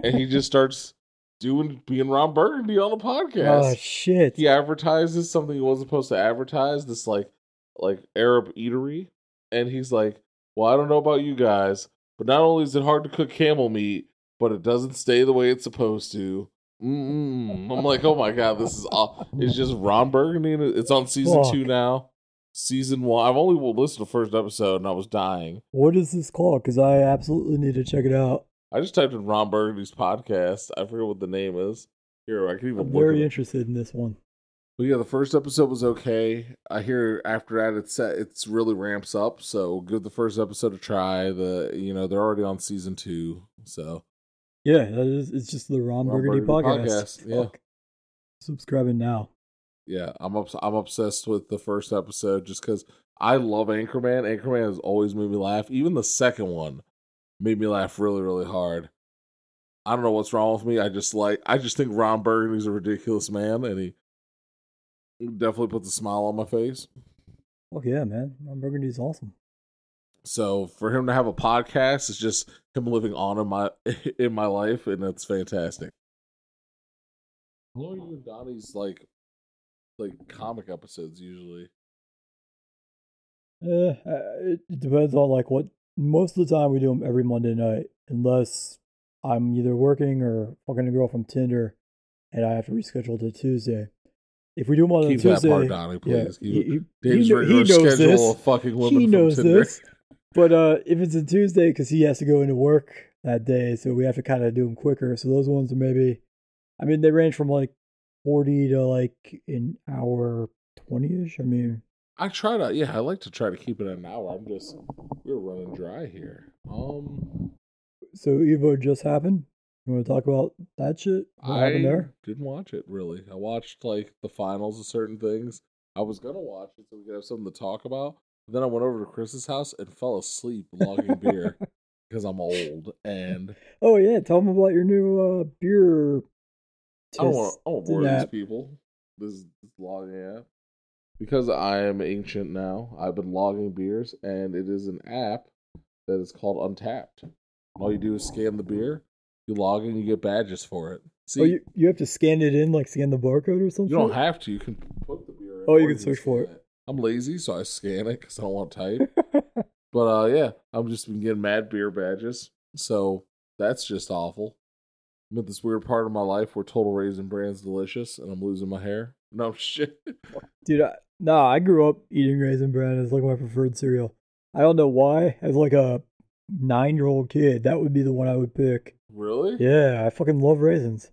and he just starts doing being Ron Burgundy on the podcast. Oh shit! he advertises something he wasn't supposed to advertise this like like arab eatery and he's like well i don't know about you guys but not only is it hard to cook camel meat but it doesn't stay the way it's supposed to Mm-mm. i'm like oh my god this is all it's just ron burgundy it's on season two now season one i've only listened to the first episode and i was dying What is this called? Because I absolutely need to check it out. i just typed in ron burgundy's podcast i forget what the name is here i can even I'm very interested in this one. But yeah, the first episode was okay. I hear after that it's set, it's really ramps up. So give the first episode a try. The you know they're already on season two, so Yeah, that is, it's just the Ron, Ron Burgundy, Burgundy podcast. podcast, yeah. Subscribing now. Yeah, I'm ups- I'm obsessed with the first episode just because I love Anchorman. Anchorman has always made me laugh. Even the second one made me laugh really really hard. I don't know what's wrong with me. I just like I just think Ron Burgundy's a ridiculous man, and he definitely puts a smile on my face. Fuck yeah, man. Ron Burgundy's awesome. So for him to have a podcast is just him living on in my in my life, and it's fantastic. How long you and Donnie's like like comic episodes usually? Eh, uh, it depends on like what. Most of the time, we do them every Monday night, unless I'm either working or fucking a girl from Tinder, and I have to reschedule to Tuesday. If we do them on Keep Tuesday, that part, Donnie, yeah, please. he, Keep he, Dave's he, he knows this. fucking women he knows Tinder. this. But uh, if it's a Tuesday, because he has to go into work that day, so we have to kind of do them quicker. So those ones are maybe, I mean, they range from like forty to like an hour twenty ish. I mean, I try to, yeah, I like to try to keep it an hour. I'm just, we're running dry here. Um, so Evo just happened. You want to talk about that shit? What I happened there? didn't watch it really. I watched like the finals of certain things. I was gonna watch it so we could have something to talk about. But then I went over to Chris's house and fell asleep logging beer because I'm old and Oh yeah, tell them about your new uh, beer. I don't want I don't bore these people. This is this logging app because I am ancient now. I've been logging beers and it is an app that is called Untappd. All you do is scan the beer, you log in, you get badges for it. See, Oh, you you have to scan it in, like scan the barcode or something. You don't have to. You can put the beer in. Oh, you can search for it. I'm lazy, so I scan it because I don't want to type. but uh, yeah, I've just been getting mad beer badges. So that's just awful. I'm at this weird part of my life where Total Raisin Bran's delicious, and I'm losing my hair. No shit. Dude, I, nah, I grew up eating Raisin Bran as like my preferred cereal. I don't know why. As like a nine year old kid, that would be the one I would pick. really? Yeah, I fucking love raisins.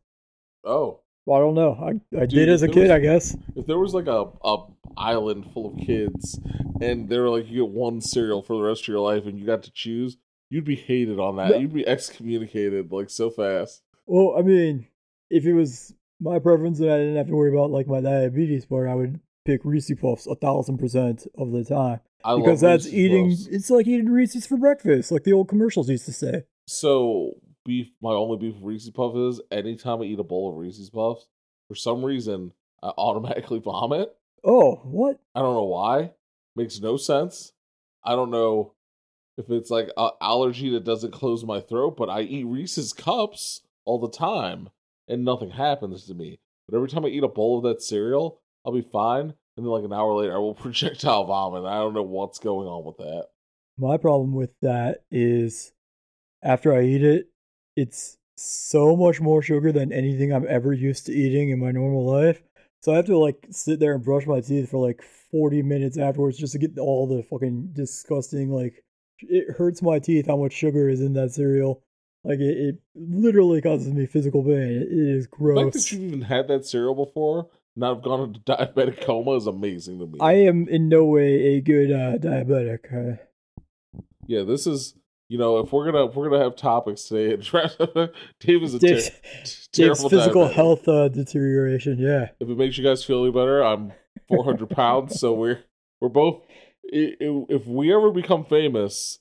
Oh, Well, I don't know. I, I Dude, did as a kid, was- I guess. if there was like a a island full of kids, and they were like, you get one cereal for the rest of your life, and you got to choose, you'd be hated on that. No. You'd be excommunicated like so fast. Well, I mean, if it was my preference and I didn't have to worry about like my diabetes part, I would pick Reese Puffs a thousand percent of the time I because love that's Reese's eating. Puffs. It's like eating Reese's for breakfast, like the old commercials used to say. So beef. My only beef with Reese's Puffs is anytime I eat a bowl of Reese's Puffs, for some reason I automatically vomit. Oh, what? I don't know why. Makes no sense. I don't know if it's like an allergy that doesn't close my throat, but I eat Reese's cups all the time and nothing happens to me. But every time I eat a bowl of that cereal, I'll be fine. And then like an hour later, I will projectile vomit. I don't know what's going on with that. My problem with that is after I eat it, it's so much more sugar than anything I'm ever used to eating in my normal life. So I have to like sit there and brush my teeth for like 40 minutes afterwards just to get all the fucking disgusting like it hurts my teeth how much sugar is in that cereal. Like it, it literally causes me physical pain. It is gross. The fact that you've even had that cereal before, not have gone into diabetic coma, is amazing to me. I am in no way a good uh, diabetic. Uh, yeah, this is you know if we're gonna if we're gonna have topics today, Dave is a Dave's, ter- terrible physical diabetic. health uh, deterioration. Yeah, If it makes you guys feel any better, I'm 400 pounds, so we're we're both. If we ever become famous,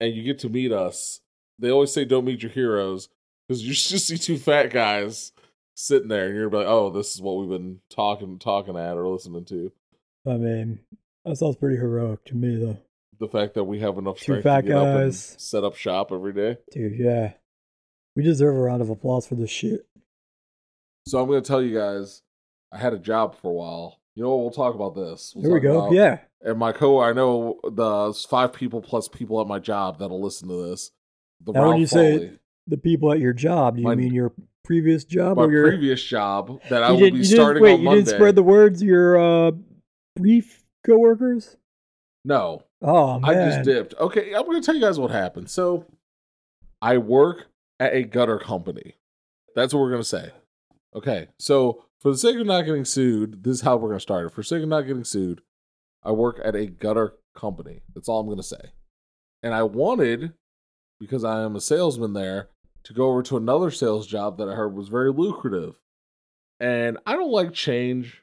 and you get to meet us, they always say don't meet your heroes because you just see two fat guys sitting there, and you're like, oh, this is what we've been talking talking at or listening to. I mean that sounds pretty heroic to me though, The fact that we have enough Two strength fat to get up and set up shop every day. dude. Yeah, we deserve a round of applause for this shit. So I'm going to tell you guys, I had a job for a while. You know what? We'll talk about this. We'll Here we go. about- Yeah, And my co, I know the five people plus people at my job that'll listen to this. The Now, when you say the people at your job. Do you My- mean your previous job my or your previous job that I you will be you didn't- starting wait, on you Monday. didn't spread the words. Your uh, brief coworkers. no, Oh man, I just dipped. Okay, I'm going to tell you guys what happened. So, I work at a gutter company. That's what we're going to say. Okay, so for the sake of not getting sued, this is how we're going to start it. For the sake of not getting sued, I work at a gutter company. That's all I'm going to say. And I wanted, because I am a salesman there, to go over to another sales job that I heard was very lucrative. And I don't like change.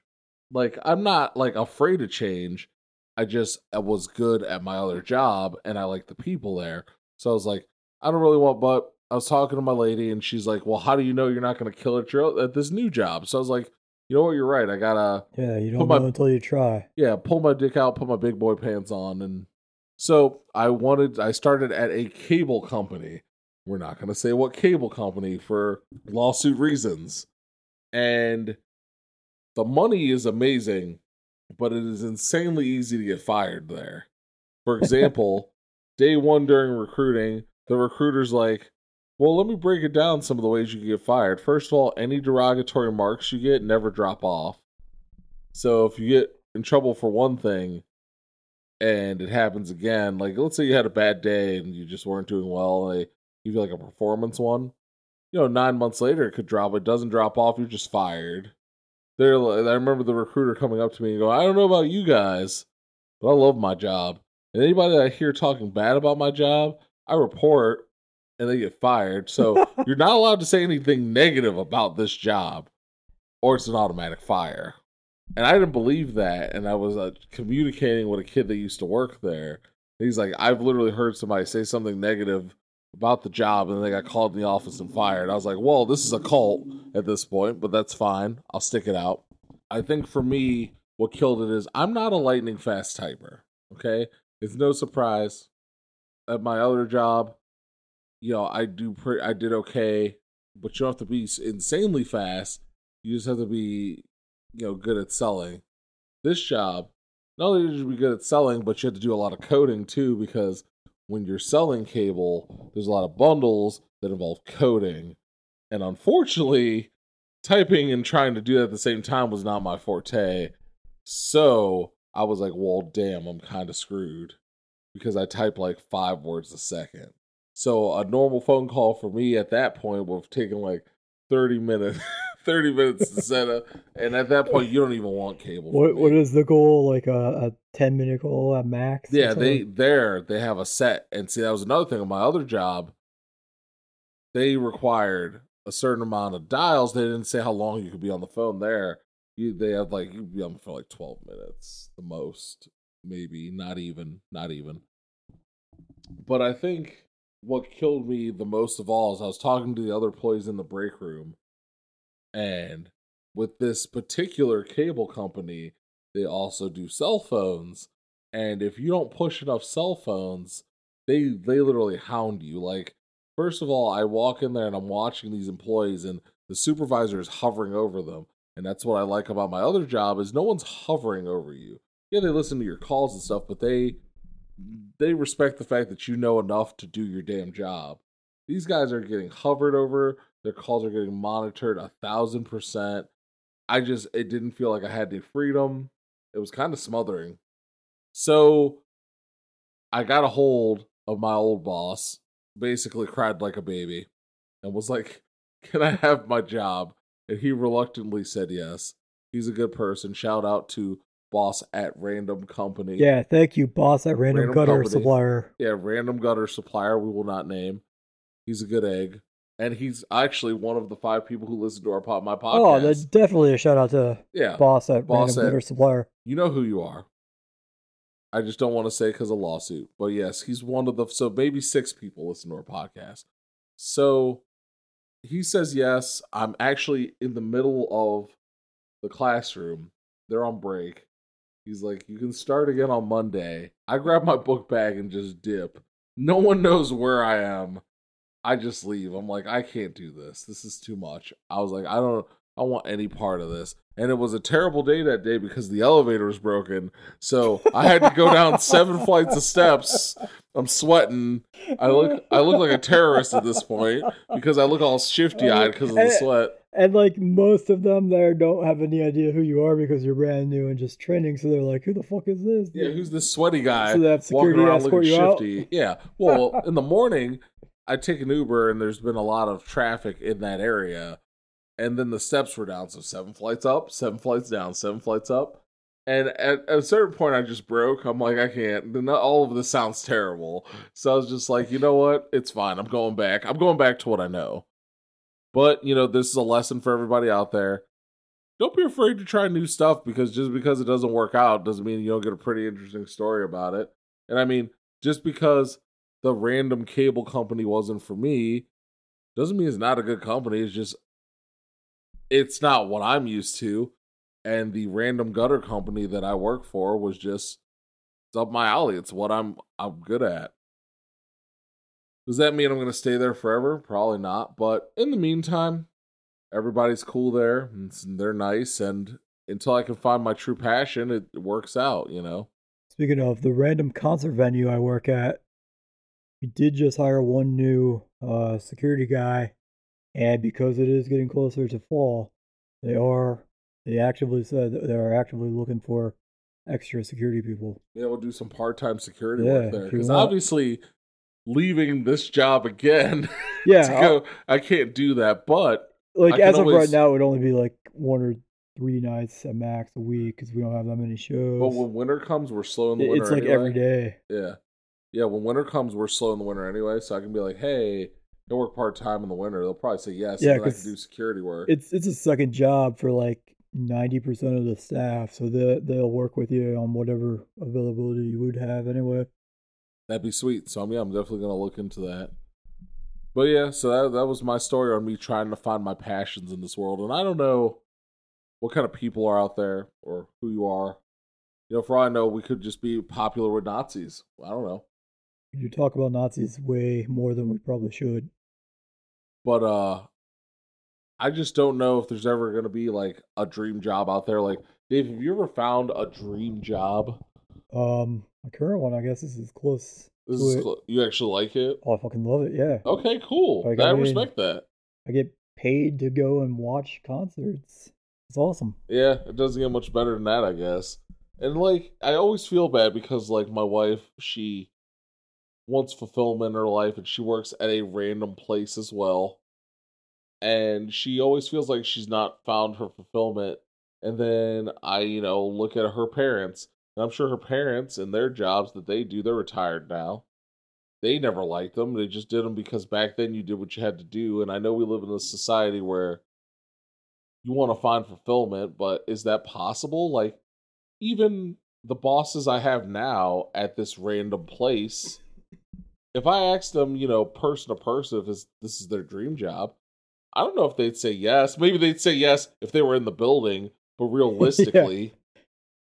Like, I'm not like afraid of change. I just I was good at my other job and I like the people there. So I was like, I don't really want but I was talking to my lady and she's like, Well, how do you know you're not gonna kill it at this new job? So I was like, you know what, you're right. I gotta yeah, you don't my- know until you try. yeah, pull my dick out, put my big boy pants on and so I wanted I started at a cable company. We're not gonna say what cable company for lawsuit reasons. And the money is amazing, but it is insanely easy to get fired there. For example, day one during recruiting, the recruiter's like, Well, let me break it down some of the ways you can get fired. First of all, any derogatory marks you get never drop off. So if you get in trouble for one thing and it happens again, like let's say you had a bad day and you just weren't doing well, and they give you like a performance one, you know, nine months later it could drop. It doesn't drop off, you're just fired. They're, like- I remember the recruiter coming up to me and going, I don't know about you guys, but I love my job. And anybody that I hear talking bad about my job, I report and they get fired. So you're not allowed to say anything negative about this job or it's an automatic fire. And I didn't believe that. And I was uh, communicating with a kid that used to work there. He's like, I've literally heard somebody say something negative about the job and they got called in the office and fired. I was like, well, this is a cult at this point, but that's fine. I'll stick it out. I think for me, what killed it is I'm not a lightning fast typer. Okay. It's no surprise. At my other job, you know, I do I did okay, but you don't have to be insanely fast. You just have to be, you know, good at selling. This job, not only did you be good at selling, but you had to do a lot of coding too, because when you're selling cable, there's a lot of bundles that involve coding. And unfortunately, typing and trying to do that at the same time was not my forte. So I was like, well, damn, I'm kind of screwed because I type like five words a second. So a normal phone call for me at that point would have taken like 30 minutes. 30 minutes to set up and at that point you don't even want cable What what is the goal? Like a, a ten minute goal at max? Yeah, they there they have a set, and see that was another thing on my other job. They required a certain amount of dials. They didn't say how long you could be on the phone. There, you they have like you could be on for like twelve minutes, the most, maybe not even, not even. But I think what killed me the most of all is I was talking to the other employees in the break room, and with this particular cable company, they also do cell phones. and if you don't push enough cell phones, they they literally hound you. Like first of all, I walk in there and I'm watching these employees, and the supervisor is hovering over them, and that's what I like about my other job is no one's hovering over you. Yeah, they listen to your calls and stuff, but they they respect the fact that you know enough to do your damn job. These guys are getting hovered over. Their calls are getting monitored a thousand percent. I just it didn't feel like I had any freedom. It was kind of smothering. So I got a hold of my old boss, basically cried like a baby, and was like, Can I have my job? And he reluctantly said yes. He's a good person. Shout out to boss at Random Company. Yeah, thank you, boss at Random, Random Gutter Company. Supplier. Yeah, Random Gutter Supplier, we will not name. He's a good egg. And he's actually one of the five people who listen to our pod, my oh, podcast. Oh, that's definitely a shout out to yeah, boss at Boss Random at- Gutter Supplier. you know who you are. I just don't want to say because of lawsuit. But yes, he's one of the so maybe six people listen to our podcast. So he says yes. I'm actually in the middle of the classroom. They're on break. He's like, you can start again on Monday. I grab my book bag and just dip. No one knows where I am. I just leave. I'm like, I can't do this. This is too much. I was like, I don't I want any part of this. And it was a terrible day that day because the elevator was broken. So I had to go down seven flights of steps. I'm sweating. I look I look like a terrorist at this point because I look all shifty eyed because of the eh, sweat. And like most of them there don't have any idea who you are because you're brand new and just training, so they're like, "Who the fuck is this?" Yeah, who's this sweaty guy So they have walking security around escort looking you out? Yeah. Well, in the morning, I take an Uber and there's been a lot of traffic in that area. And then the steps were down. So seven flights up, seven flights down, seven flights up. And at, at a certain point, I just broke. I'm like, I can't. Then all of this sounds terrible. So I was just like, you know what? It's fine. I'm going back. I'm going back to what I know. But, you know, this is a lesson for everybody out there. Don't be afraid to try new stuff because just because it doesn't work out doesn't mean you don't get a pretty interesting story about it. And I mean, just because the random cable company wasn't for me doesn't mean it's not a good company. It's just it's not what I'm used to. And the random gutter company that I work for was just it's up my alley. It's what I'm I'm good at. Does that mean I'm gonna stay there forever? Probably not. But in the meantime, everybody's cool there and they're nice and until I can find my true passion, it, works out, you know. Speaking of the random concert venue I work at, we did just hire one new uh, security guy, and because it is getting closer to fall, they are they actively said that they are actively looking for extra security people. Yeah, we'll do some part time security Yeah, work there. Because obviously, leaving this job again Yeah, go, I can't do that. But like I as of right now, it would only be like one or three nights at max a week because we don't have that many shows. but when winter comes, we're slow in the winter. it's like anyway. every day. Yeah, yeah. When winter comes, we're slow in the winter anyway. So I can be like, hey, go work part time in the winter. They'll probably say yes. Yeah, and I can do security work. It's it's a second job for like ninety percent of the staff, so they they'll work with you on whatever availability you would have anyway. That'd be sweet. So yeah, I'm definitely gonna look into that. But yeah, so that that was my story on me trying to find my passions in this world, and I don't know what kind of people are out there or who you are. You know, for all I know, we could just be popular with Nazis. I don't know, You talk about Nazis way more than we probably should. but uh, I just don't know if there's ever gonna be like a dream job out there. Like, Dave, have you ever found a dream job? Um, my current one, I guess, is close. This is cl- you actually like it? Oh, I fucking love it. Yeah, Okay, cool. Like, I, I mean- respect that. I get paid to go and watch concerts. It's awesome. Yeah, it doesn't get much better than that, I guess. And like, I always feel bad because like my wife, she wants fulfillment in her life, and she works at a random place as well. And she always feels like she's not found her fulfillment. And then I, you know, look at her parents, and I'm sure her parents and their jobs that they do, they're retired now. They never liked them. They just did them because back then you did what you had to do. And I know we live in a society where you want to find fulfillment, but is that possible? Like, even the bosses I have now at this random place, if I asked them, you know, person to person, if this, this is their dream job, I don't know if they'd say yes. Maybe they'd say yes if they were in the building, but realistically,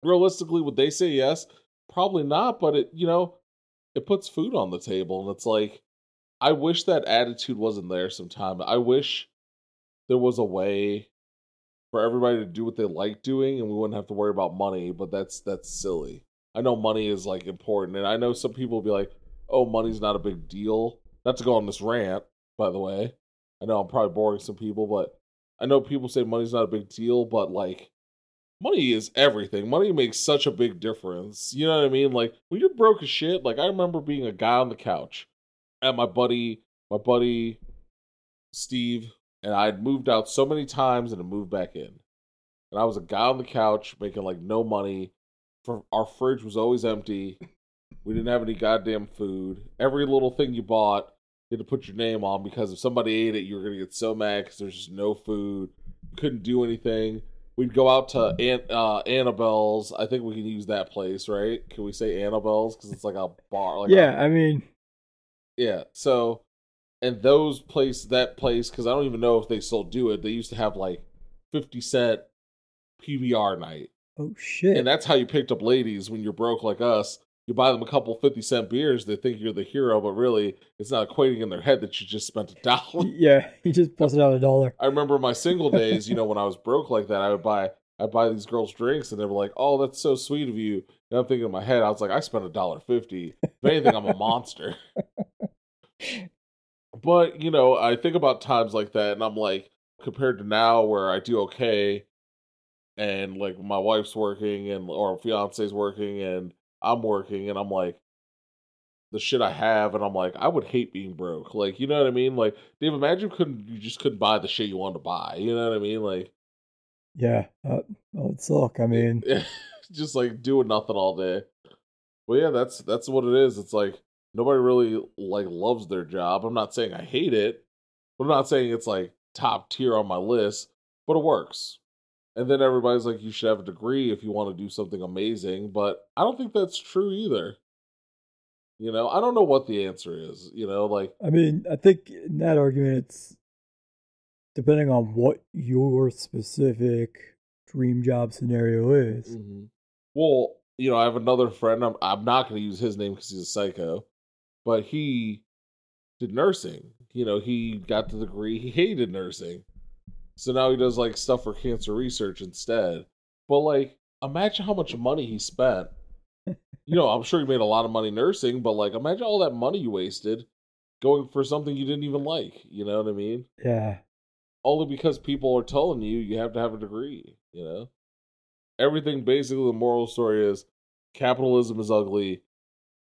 realistically, would they say yes? probably not, but it you know, it puts food on the table, and it's like, I wish that attitude wasn't there. Sometime I wish there was a way for everybody to do what they like doing, and we wouldn't have to worry about money. But that's that's silly. I know money is like important, and I know some people will be like, "Oh, money's not a big deal." Not to go on this rant, by the way. I know I'm probably boring some people, but I know people say money's not a big deal, but like money is everything. Money makes such a big difference. You know what I mean? Like when you're broke as shit, like I remember being a guy on the couch and my buddy, my buddy Steve, and I'd moved out so many times and I moved back in. And I was a guy on the couch making like no money. For our fridge was always empty. We didn't have any goddamn food. Every little thing you bought, you had to put your name on because if somebody ate it, you were gonna get so mad because there's just no food. Couldn't do anything. We'd go out to Aunt, uh, Annabelle's. I think we can use that place, right? Can we say Annabelle's because it's like a bar? Like yeah, a, I mean, yeah. So, and those place, that place, because I don't even know if they still do it. They used to have like fifty cent PBR night, oh shit. and that's how you picked up ladies when you're broke like us. You buy them a couple fifty cent beers, they think you're the hero, but really, it's not equating in their head that you just spent a dollar. yeah, you just busted out a dollar. I remember my single days, you know, when I was broke like that, I would buy I'd buy these girls drinks and they were like, Oh, that's so sweet of you. And I'm thinking in my head, I was like, I spent a dollar fifty. If anything, I'm a monster. but, you know, I think about times like that and I'm like, compared to now where I do okay and like my wife's working and or fiance's working and I'm working and I'm like the shit I have and I'm like I would hate being broke. Like, you know what I mean? Like, Dave, imagine couldn't you just couldn't buy the shit you wanted to buy. You know what I mean? Like Yeah, uh, oh, it suck. I mean, just like doing nothing all day. But yeah, that's that's what it is. It's like nobody really like loves their job. I'm not saying I hate it, but I'm not saying it's like top tier on my list, but it works. And then everybody's like, you should have a degree if you want to do something amazing. But I don't think that's true either. You know, I don't know what the answer is. You know, like, I mean, I think in that argument, it's depending on what your specific dream job scenario is. mhm. well, you know, I have another friend. I'm, I'm not going to use his name because he's a psycho, but he did nursing. You know, he got the degree. He hated nursing. So now he does like stuff for cancer research instead. But like, imagine how much money he spent. you know, I'm sure he made a lot of money nursing, but like, imagine all that money you wasted going for something you didn't even like. You know what I mean? Yeah, Only because people are telling you you have to have a degree. You know, everything basically the moral story is capitalism is ugly,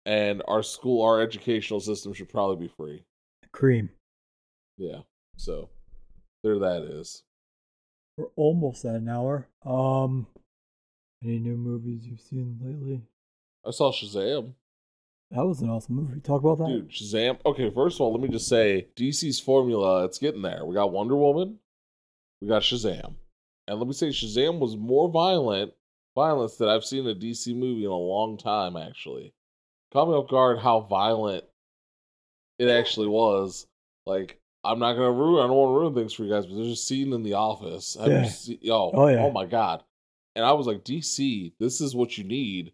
and our school, our educational system should probably be free. cream. Yeah. So there that is. We're almost at an hour. Um, any new movies you've seen lately? I saw Shazam. That was an awesome movie. Talk about that. Dude, Shazam. Okay, first of all, let me just say DC's formula, it's getting there. We got Wonder Woman, we got Shazam. And let me say Shazam was more violent violence that I've seen a DC movie in a long time, actually. Caught me off guard how violent it actually was. Like, I'm not gonna ruin I don't want to ruin things for you guys, but there's a scene in the office. Yeah. seen- oh, Oh, yeah. oh my god. And I was like, DC, this is what you need.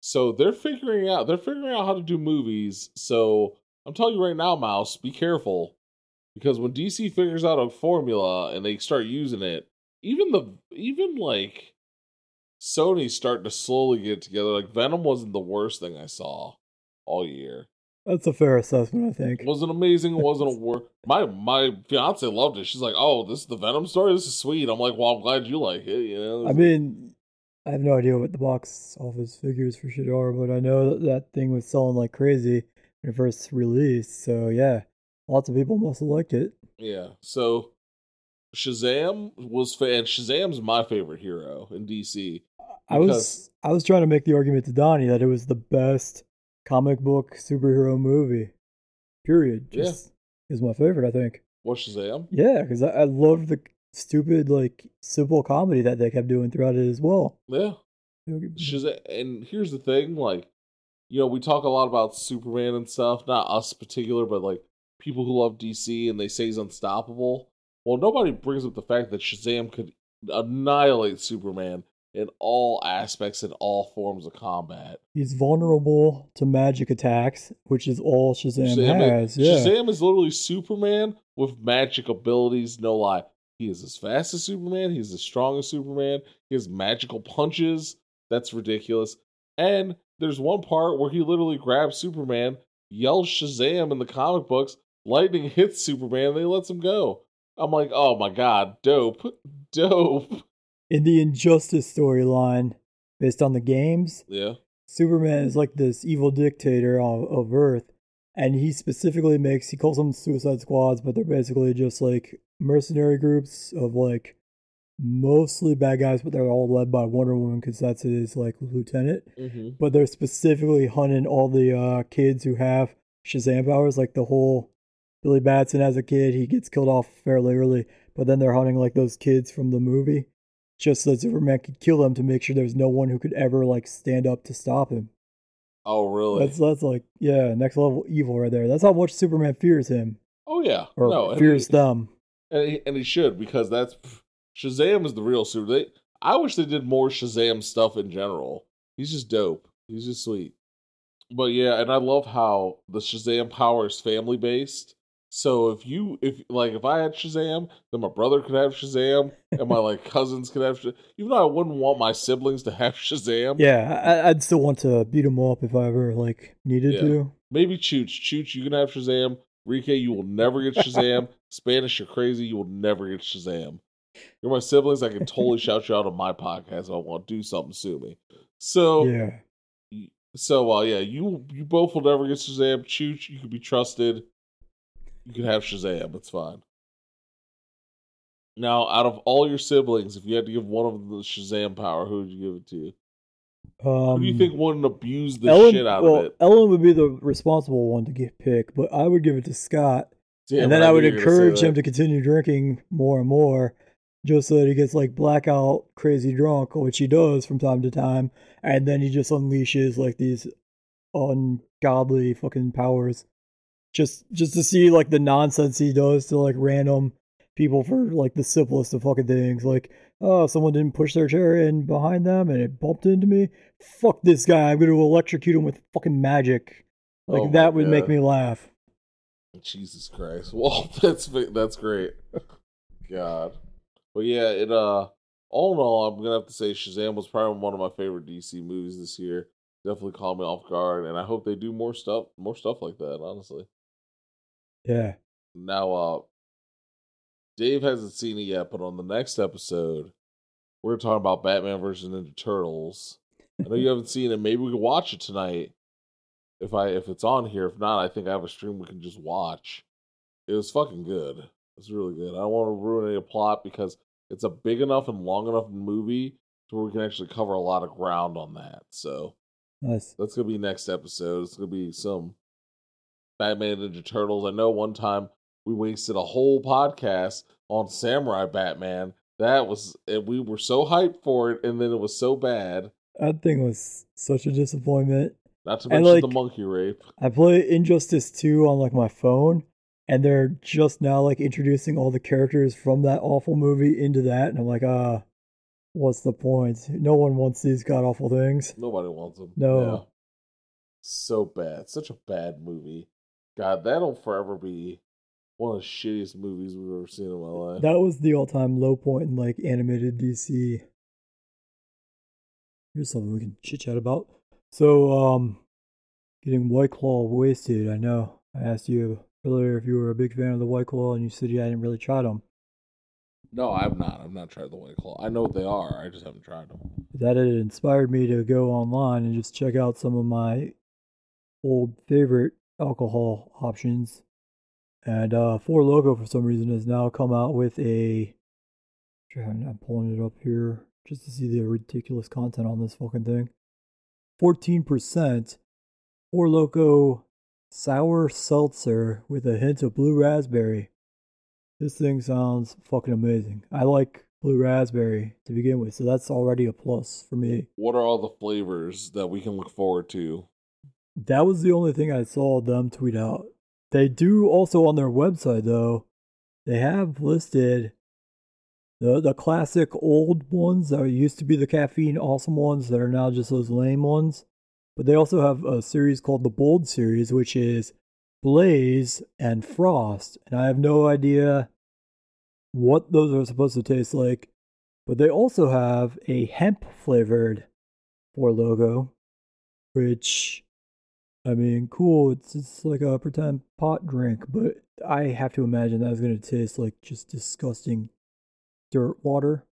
So they're figuring out they're figuring out how to do movies. So I'm telling you right now, Mouse, be careful. Because when DC figures out a formula and they start using it, even the even like Sony's starting to slowly get together. Like Venom wasn't the worst thing I saw all year. That's a fair assessment, I think. It wasn't amazing. It wasn't a war. My my fiance loved it. She's like, "Oh, this is the Venom story. This is sweet." I'm like, "Well, I'm glad you like it." You know. I mean, I have no idea what the box office figures for shit are, but I know that that thing was selling like crazy when it first released. So yeah, lots of people must have liked it. Yeah. So Shazam was fa- and Shazam's my favorite hero in DC. I was I was trying to make the argument to Donnie that it was the best comic book superhero movie. Period. Yeah. Is my favorite, I think. What Shazam? Yeah, because I, I loved the stupid, like simple comedy that they kept doing throughout it as well. Yeah. Shazam. And here's the thing, like, you know, we talk a lot about Superman and stuff. Not us particular, but like people who love DC and they say he's unstoppable. Well, nobody brings up the fact that Shazam could annihilate Superman in all aspects and all forms of combat. He's vulnerable to magic attacks, which is all Shazam, Shazam, has. Yeah. Shazam is literally Superman with magic abilities, no lie. He is as fast as Superman, he's as strong as Superman, he has magical punches. That's ridiculous. And there's one part where he literally grabs Superman, yells Shazam in the comic books, lightning hits Superman, and they lets him go. I'm like, oh my god, dope. Dope. In the Injustice storyline, based on the games, Yeah. Superman is like this evil dictator of, of Earth, and he specifically makes he calls them Suicide Squads, but they're basically just like mercenary groups of like mostly bad guys, but they're all led by Wonder Woman because that's his like lieutenant. Mm-hmm. But they're specifically hunting all the uh, kids who have Shazam powers, like the whole Billy Batson as a kid, he gets killed off fairly early, but then they're hunting like those kids from the movie, just so that Superman could kill them to make sure there's no one who could ever like stand up to stop him. Oh, really? That's that's like yeah, next level evil right there. That's how much Superman fears him oh, yeah. or no, fears he- them. And he, and he should because that's Shazam is the real super. They, I wish they did more Shazam stuff in general. He's just dope. He's just sweet. But yeah, and I love how the Shazam power is family based. So if you if like if I had Shazam, then my brother could have Shazam, and my like cousins could have. Shazam. Even though I wouldn't want my siblings to have Shazam, Yeah, I, I'd still want to beat him up if I ever like needed Yeah. to. maybe Chooch. Chooch, you can have Shazam. Rike, you will never get Shazam. Spanish, you're crazy. You will never get Shazam. You're my siblings. I can totally shout you out on my podcast if I want to do something. Sue me. So, Yeah, so uh, yeah, you you both will never get Shazam. Chooch, you can be trusted. You can have Shazam. It's fine. Now, out of all your siblings, if you had to give one of them the Shazam power, who would you give it to? um, who do you think wouldn't abuse the Ellen, shit out well, of it? Ellen would be the responsible one to get picked, but I would give it to Scott, Damn and then it, I would knew you were gonna say encourage him to continue drinking more and more, just so that he gets like blackout crazy drunk, which he does from time to time, and then he just unleashes like these ungodly fucking powers, just just to see like the nonsense he does to like random people for like the simplest of fucking things, like oh someone didn't push their chair in behind them and it bumped into me. Fuck this guy! I'm gonna electrocute him with fucking magic. Like Oh that would make me laugh. Jesus Christ. Well, that's that's great. God. But yeah, it uh all in all, I'm gonna have to say Shazam was probably one of my favorite DC movies this year. Definitely caught me off guard, and I hope they do more stuff more stuff like that, honestly. Yeah. Now uh Dave hasn't seen it yet, but on the next episode, we're talking about Batman versus Ninja Turtles. I know you haven't seen it. Maybe we can watch it tonight. If I if it's on here. If not, I think I have a stream we can just watch. It was fucking good. It's really good. I don't want to ruin any plot because it's a big enough and long enough movie to where we can actually cover a lot of ground on that. So Nice. that's gonna be next episode. It's gonna be some Batman Ninja Turtles. I know one time we wasted a whole podcast on Samurai Batman. That was and we were so hyped for it, and then it was so bad. That thing was such a disappointment. Not to mention the monkey rape. I play Injustice 2 on like my phone, and they're just now like introducing all the characters from that awful movie into that, and I'm like, ah, what's the point? No one wants these god awful things. Nobody wants them. No. Yeah. So bad. Such a bad movie. God, that'll forever be one of the shittiest movies we've ever seen in my life. That was the all time low point in like animated DC. Here's something we can chit chat about. So, um, getting White Claw wasted. I know I asked you earlier if you were a big fan of the White Claw, and you said you hadn't really tried them. no, I'm not. I've not tried the White Claw. I know what they are. I just haven't tried them. That had inspired me to go online and just check out some of my old favorite alcohol options. And uh, Four Loco, for some reason, has now come out with a. I'm pulling it up here just to see the ridiculous content on this fucking thing. 14% Four Loco sour seltzer with a hint of blue raspberry. This thing sounds fucking amazing. I like blue raspberry to begin with, so that's already a plus for me. What are all the flavors that we can look forward to? That was the only thing I saw them tweet out. They do also on their website though. They have listed the the classic old ones that used to be the caffeine awesome ones that are now just those lame ones. But they also have a series called the Bold series, which is Blaze and Frost, and I have no idea what those are supposed to taste like. But they also have a hemp flavored Four Loco, which I mean, cool. It's it's like a pretend pot drink, but I have to imagine that's gonna taste like just disgusting dirt water.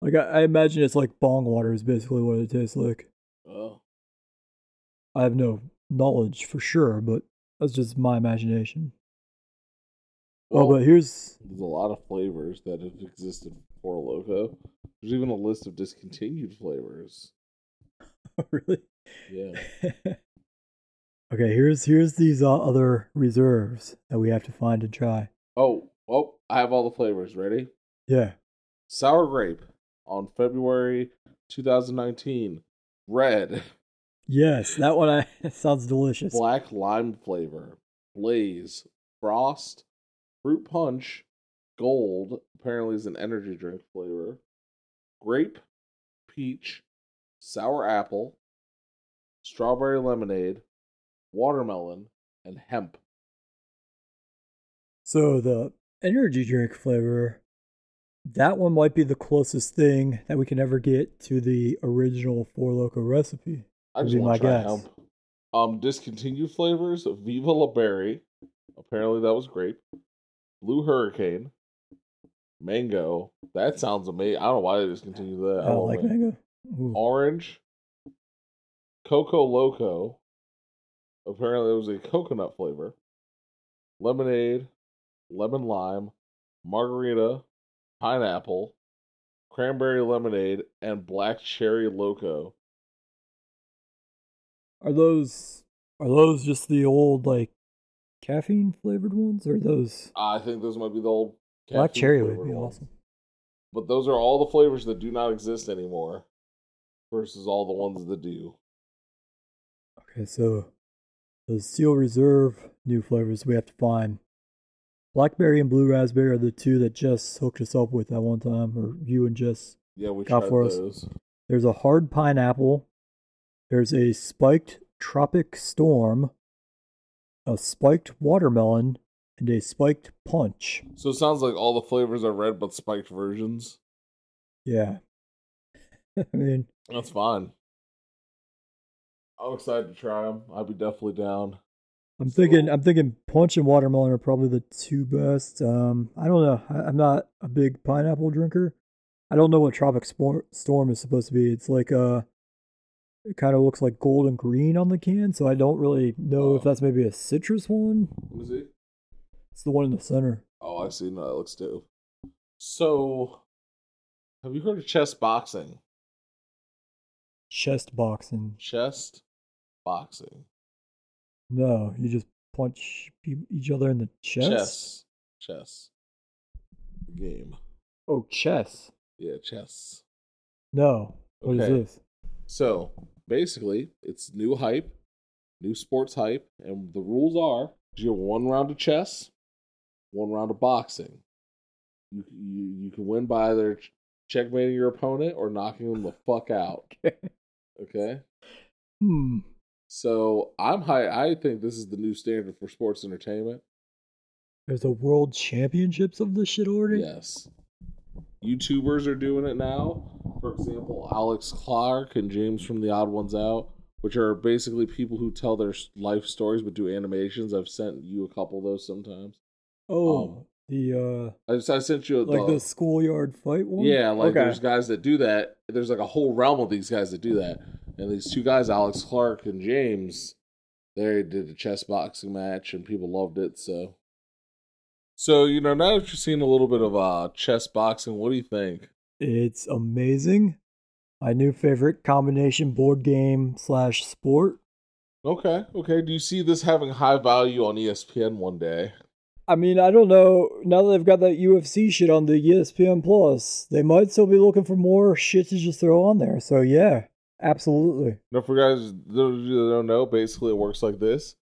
Like I, I imagine it's like bong water is basically what it tastes like. Oh, I have no knowledge for sure, but that's just my imagination. oh, but here's there's a lot of flavors that have existed before Loco. There's even a list of discontinued flavors. Oh, really Yeah. okay. Here's here's these uh, other reserves that we have to find and try. Oh, oh, I have all the flavors ready. Yeah. Sour grape on February 2019. Red. Yes, that one I sounds delicious. Black lime flavor. Blaze. Frost. Fruit punch. Gold. Apparently is an energy drink flavor. Grape. Peach. Sour apple. Strawberry lemonade. Watermelon. And hemp. So the energy drink flavor, that one might be the closest thing that we can ever get to the original Four Loco recipe. I just want to my try guess. hemp. Um, discontinued flavors: of Viva La Berry. Apparently, that was grape. Blue Hurricane. Mango. That sounds amazing. I don't know why they discontinued that. I don't like mango. Ooh. Orange. Coco Loco. Apparently, it was a coconut flavor. Lemonade. Lemon lime. Margarita. Pineapple. Cranberry lemonade. And black cherry loco. Are those are those just the old like caffeine flavored ones, or those I think those might be the old black cherry would be ones. awesome? But those are all the flavors that do not exist anymore versus all the ones that do. Okay, so the Steel Reserve new flavors we have to find. Blackberry and blue raspberry are the two that Jess hooked us up with at one time, or you and Jess. Yeah, we Got for us. There's a hard pineapple. There's a spiked tropic storm, a spiked watermelon, and a spiked punch. So it sounds like all the flavors are red but spiked versions. Yeah. I mean, That's fine. I'm excited to try them. I'd be definitely down. I'm So- thinking I'm thinking punch and watermelon are probably the two best. Um, I don't know. I, I'm not a big pineapple drinker. I don't know what tropic storm is supposed to be. It's like uh, it kind of looks like gold and green on the can, so I don't really know if Oh. that's maybe a citrus one. Let me see. It's the one in the center. Oh, I see. No, that looks dope. So, have you heard of chess boxing? Chest boxing. Chest boxing. No, you just punch each other in the chest. Chess. Chess. Game. Oh, chess. Yeah, chess. No. What is Okay. this? So basically, it's new hype, new sports hype, and the rules are: you have one round of chess, one round of boxing. You you you can win by either checkmating your opponent or knocking them the fuck out. Okay. Hmm. So I'm high. I think this is the new standard for sports entertainment. There's a world championships of this shit already. Yes. YouTubers are doing it now. For example, Alex Clark and James from TheOdd1sOut, which are basically people who tell their life stories but do animations. I've sent you a couple of those sometimes. Oh, Um, the I just I sent you uh, a, like the schoolyard fight one. yeah, like okay. there's guys that do that. There's like a whole realm of these guys that do that. And these two guys, Alex Clark and James, they did a chess boxing match and people loved it. So, so you know now that you've seen a little bit of uh chess boxing, what do you think? It's amazing. My new favorite combination board game slash sport. Okay, okay. Do you see this having high value on ESPN one day? I mean, I don't know. Now that they've got that UFC shit on the ESPN Plus, they might still be looking for more shit to just throw on there. So yeah, absolutely. Now, for guys that don't know, basically it works like this: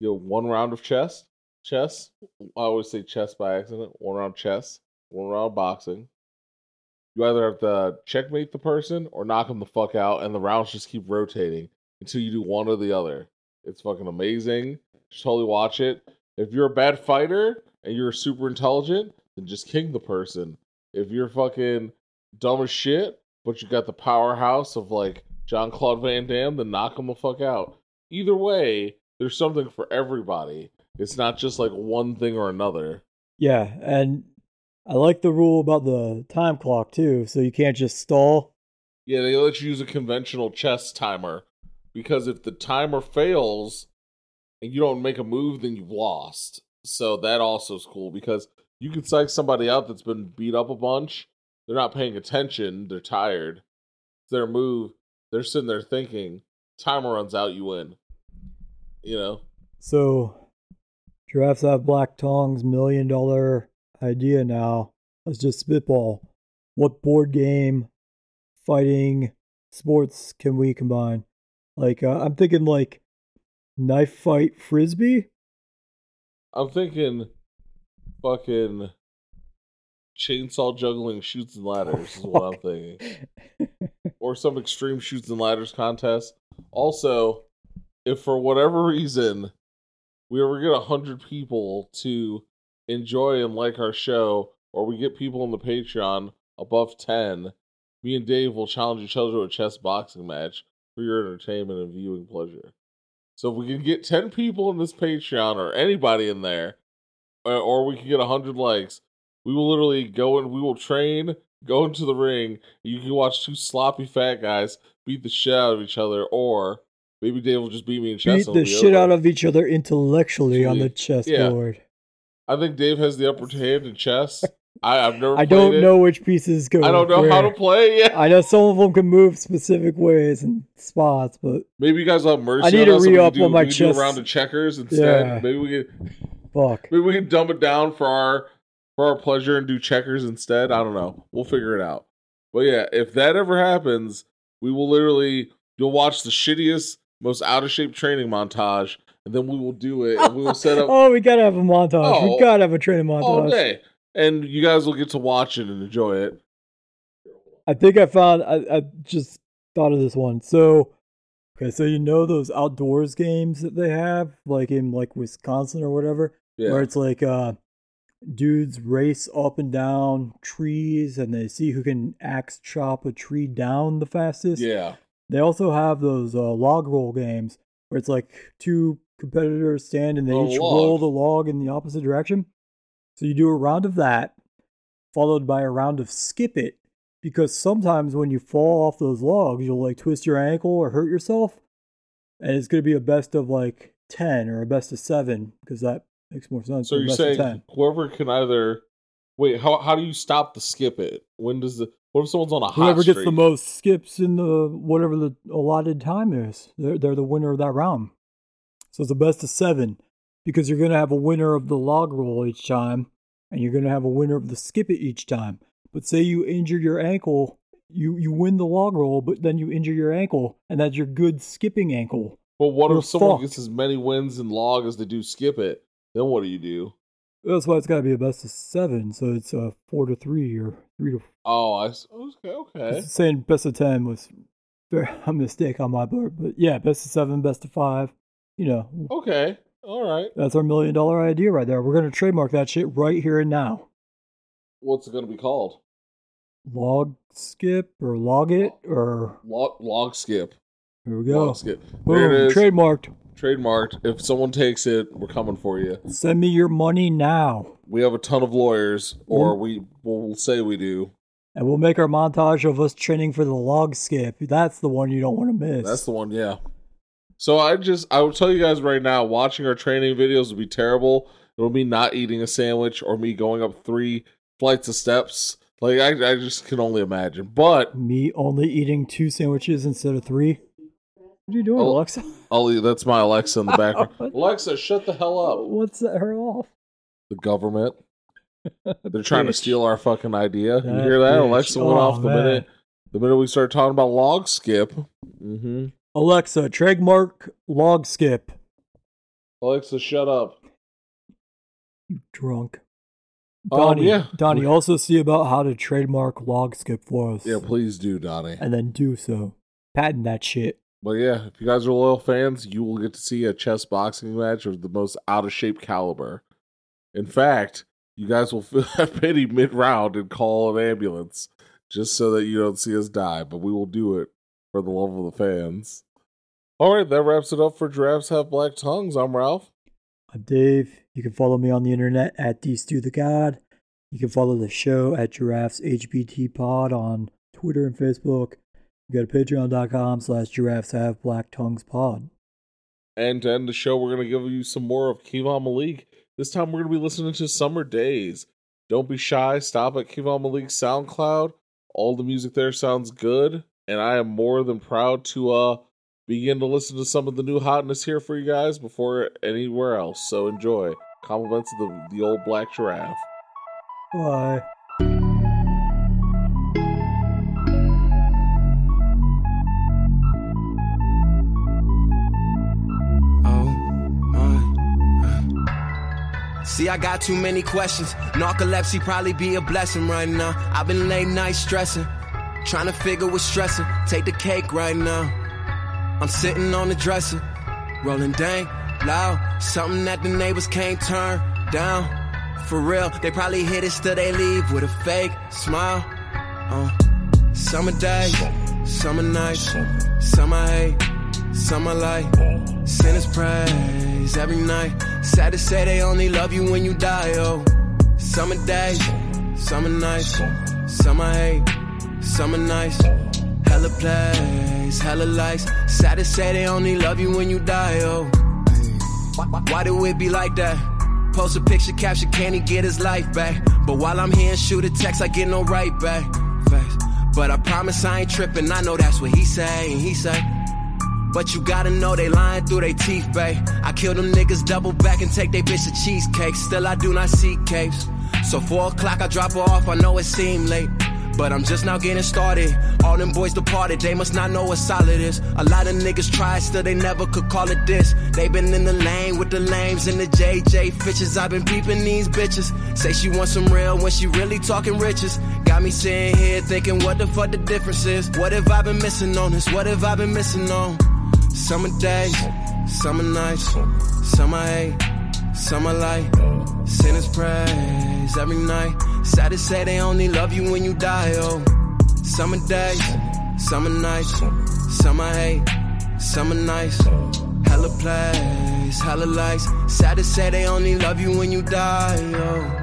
you have one round of chess, chess. I always say chess by accident. One round chess, one round boxing, you either have to checkmate the person or knock them the fuck out, and the rounds just keep rotating until you do one or the other. It's fucking amazing. Just totally watch it. If you're a bad fighter and you're super intelligent, then just king the person. If you're fucking dumb as shit, but you got the powerhouse of like John Claude Van Damme, then knock him the fuck out. Either way, there's something for everybody. It's not just like one thing or another. Yeah, and I like the rule about the time clock too, so you can't just stall. Yeah, they let you use a conventional chess timer because if the timer fails and you don't make a move, then you've lost. So that also is cool because you can psych somebody out that's been beat up a bunch. They're not paying attention. They're tired. It's their move. They're sitting there thinking. Timer runs out, you win. You know. So, giraffes have black tongues. Million dollar idea now. Let's just spitball. What board game, fighting, sports can we combine? Like uh, I'm thinking like knife fight frisbee. I'm thinking fucking chainsaw juggling Chutes and Ladders is what I'm thinking. Or some extreme Chutes and Ladders contest. Also, if for whatever reason we ever get a hundred people to enjoy and like our show, or we get people on the Patreon above ten, me and Dave will challenge each other to a chess boxing match for your entertainment and viewing pleasure. So if we can get ten people in this Patreon or anybody in there, or, or we can get a hundred likes, we will literally go and we will train, go into the ring. You can watch two sloppy fat guys beat the shit out of each other, or maybe Dave will just beat me in chess. Beat the shit out of each other intellectually on the chessboard. Yeah. I think Dave has the upper hand in chess. I, have never. I don't it. know which pieces go. I don't know where. how to play. Yeah, I know some of them can move specific ways and spots, but maybe you guys have mercy. I need on to re up on my chess. Do a round of checkers instead. Yeah. Maybe we can. Fuck. Maybe we can dumb it down for our for our pleasure and do checkers instead. I don't know. We'll figure it out. But yeah, if that ever happens, we will literally you'll watch the shittiest, most out of shape training montage, and then we will do it. And we will set up oh, we gotta have a montage. Oh, we gotta have a training montage. all day, and you guys will get to watch it and enjoy it. I think I found. I, I just thought of this one. So, okay, so you know those outdoors games that they have, like in like Wisconsin or whatever, Yeah, where it's like uh, dudes race up and down trees, and they see who can axe chop a tree down the fastest. yeah. They also have those uh, log roll games where it's like two competitors stand and they A each log. roll the log in the opposite direction. So you do a round of that, followed by a round of skip it, because sometimes when you fall off those logs, you'll like twist your ankle or hurt yourself, and it's going to be a best of like ten or a best of seven because that makes more sense. So you're saying 10. whoever can either wait? How how do you stop the skip it? When does the what if someone's on a hot Whoever gets the most skips in the whatever the allotted time is, they're they're the winner of that round. So it's a best of seven because you're gonna have a winner of the log roll each time, and you're gonna have a winner of the skip it each time. But say you injure your ankle, you you win the log roll, but then you injure your ankle, and that's your good skipping ankle. But what You're if someone fucked. gets as many wins in log as they do skip it? Then what do you do? That's why it's got to be a best of seven. So it's a four to three or three to. Oh, I okay, okay. Saying best of ten was a mistake on my part, but yeah, best of seven, best of five. You know, Okay. All right. That's our million dollar idea right there. We're going to trademark that shit right here and now. What's it going to be called? Log skip or log it or Log, log skip. here we go. Log skip. Boom, There it is. trademarked. Trademarked. If someone takes it, we're coming for you. Send me your money now, We have a ton of lawyers, or we will say we do. and we'll make our montage of us training for the log skip. That's the one you don't want to miss. That's the one, yeah. So I just I will tell you guys right now, watching our training videos will be terrible. It'll be not eating a sandwich or me going up three flights of steps. Like I, I just can only imagine. But me only eating two sandwiches instead of three. What are you doing, Oh. Alexa? I'll, that's my Alexa in the background. Alexa, shut the hell up. What's that her off? The government. They're trying to steal our fucking idea. You hear that? bitch. Alexa went Oh, off the man. minute the minute we started talking about log skip. Mm-hmm. Alexa, trademark log skip. Alexa, shut up. You drunk. Donnie, Um, yeah. Donnie, also see about how to trademark log skip for us. Yeah, please do, Donnie. and then do so. Patent that shit. But yeah, if you guys are loyal fans, you will get to see a chess boxing match of the most out of shape caliber. In fact, you guys will feel pity mid round and call an ambulance just so that you don't see us die. But we will do it for the love of the fans. All right, that wraps it up for Giraffes Have Black Tongues. I'm Ralph. I'm Dave. You can follow me on the internet at DStew the God. You can follow the show at Giraffes HBT Pod on Twitter and Facebook. Go to patreon.com slash giraffes have black tongues pod. And to end the show, we're going to give you some more of Kevon Malik. This time we're going to be listening to Summer Days. Don't be shy. Stop at Kevon Malik's SoundCloud. All the music there sounds good. And I am more than proud to uh begin to listen to some of the new hotness here for you guys before anywhere else. So enjoy. Compliments of the, the old black giraffe. Bye. See, I got too many questions. Narcolepsy probably be a blessing right now. I've been late night stressing, trying to figure what's stressing. Take the cake right now. I'm sitting on the dresser, rolling dank, loud. Something that the neighbors can't turn down. For real, they probably hit it still they leave with a fake smile. Uh, summer days, summer nights, summer hate, summer light. Sinners every night. Sad to say they only love you when you die, oh. Summer days, summer nights, summer hate, summer nights. Hella plays, hella lights. Sad to say they only love you when you die, oh. Why, do it be like that? Post a picture, caption, can he get his life back? But while I'm here and shoot a text, I get no right back. But I promise I ain't tripping. I know that's what he say, he say. But you gotta know they lying through their teeth, babe. I kill them niggas, double back and take they bitch to cheesecake. Still, I do not see capes. So four o'clock, I drop her off. I know it seemed late. But I'm just now getting started. All them boys departed, they must not know what solid is. A lot of niggas tried, still they never could call it this. They been in the lane with the lames and the JJ Fitches. I've been peeping these bitches. Say she wants some real when she really talking riches. Got me sitting here thinking what the fuck the difference is. What have I been missing on this? What have I been missing on? Summer days, summer nights, summer hate, summer light. Sinners praise every night. Sad to say they only love you when you die, oh. Summer days, summer nights, summer hate, summer nights. Hella plays, hella lights. Sad to say they only love you when you die, oh.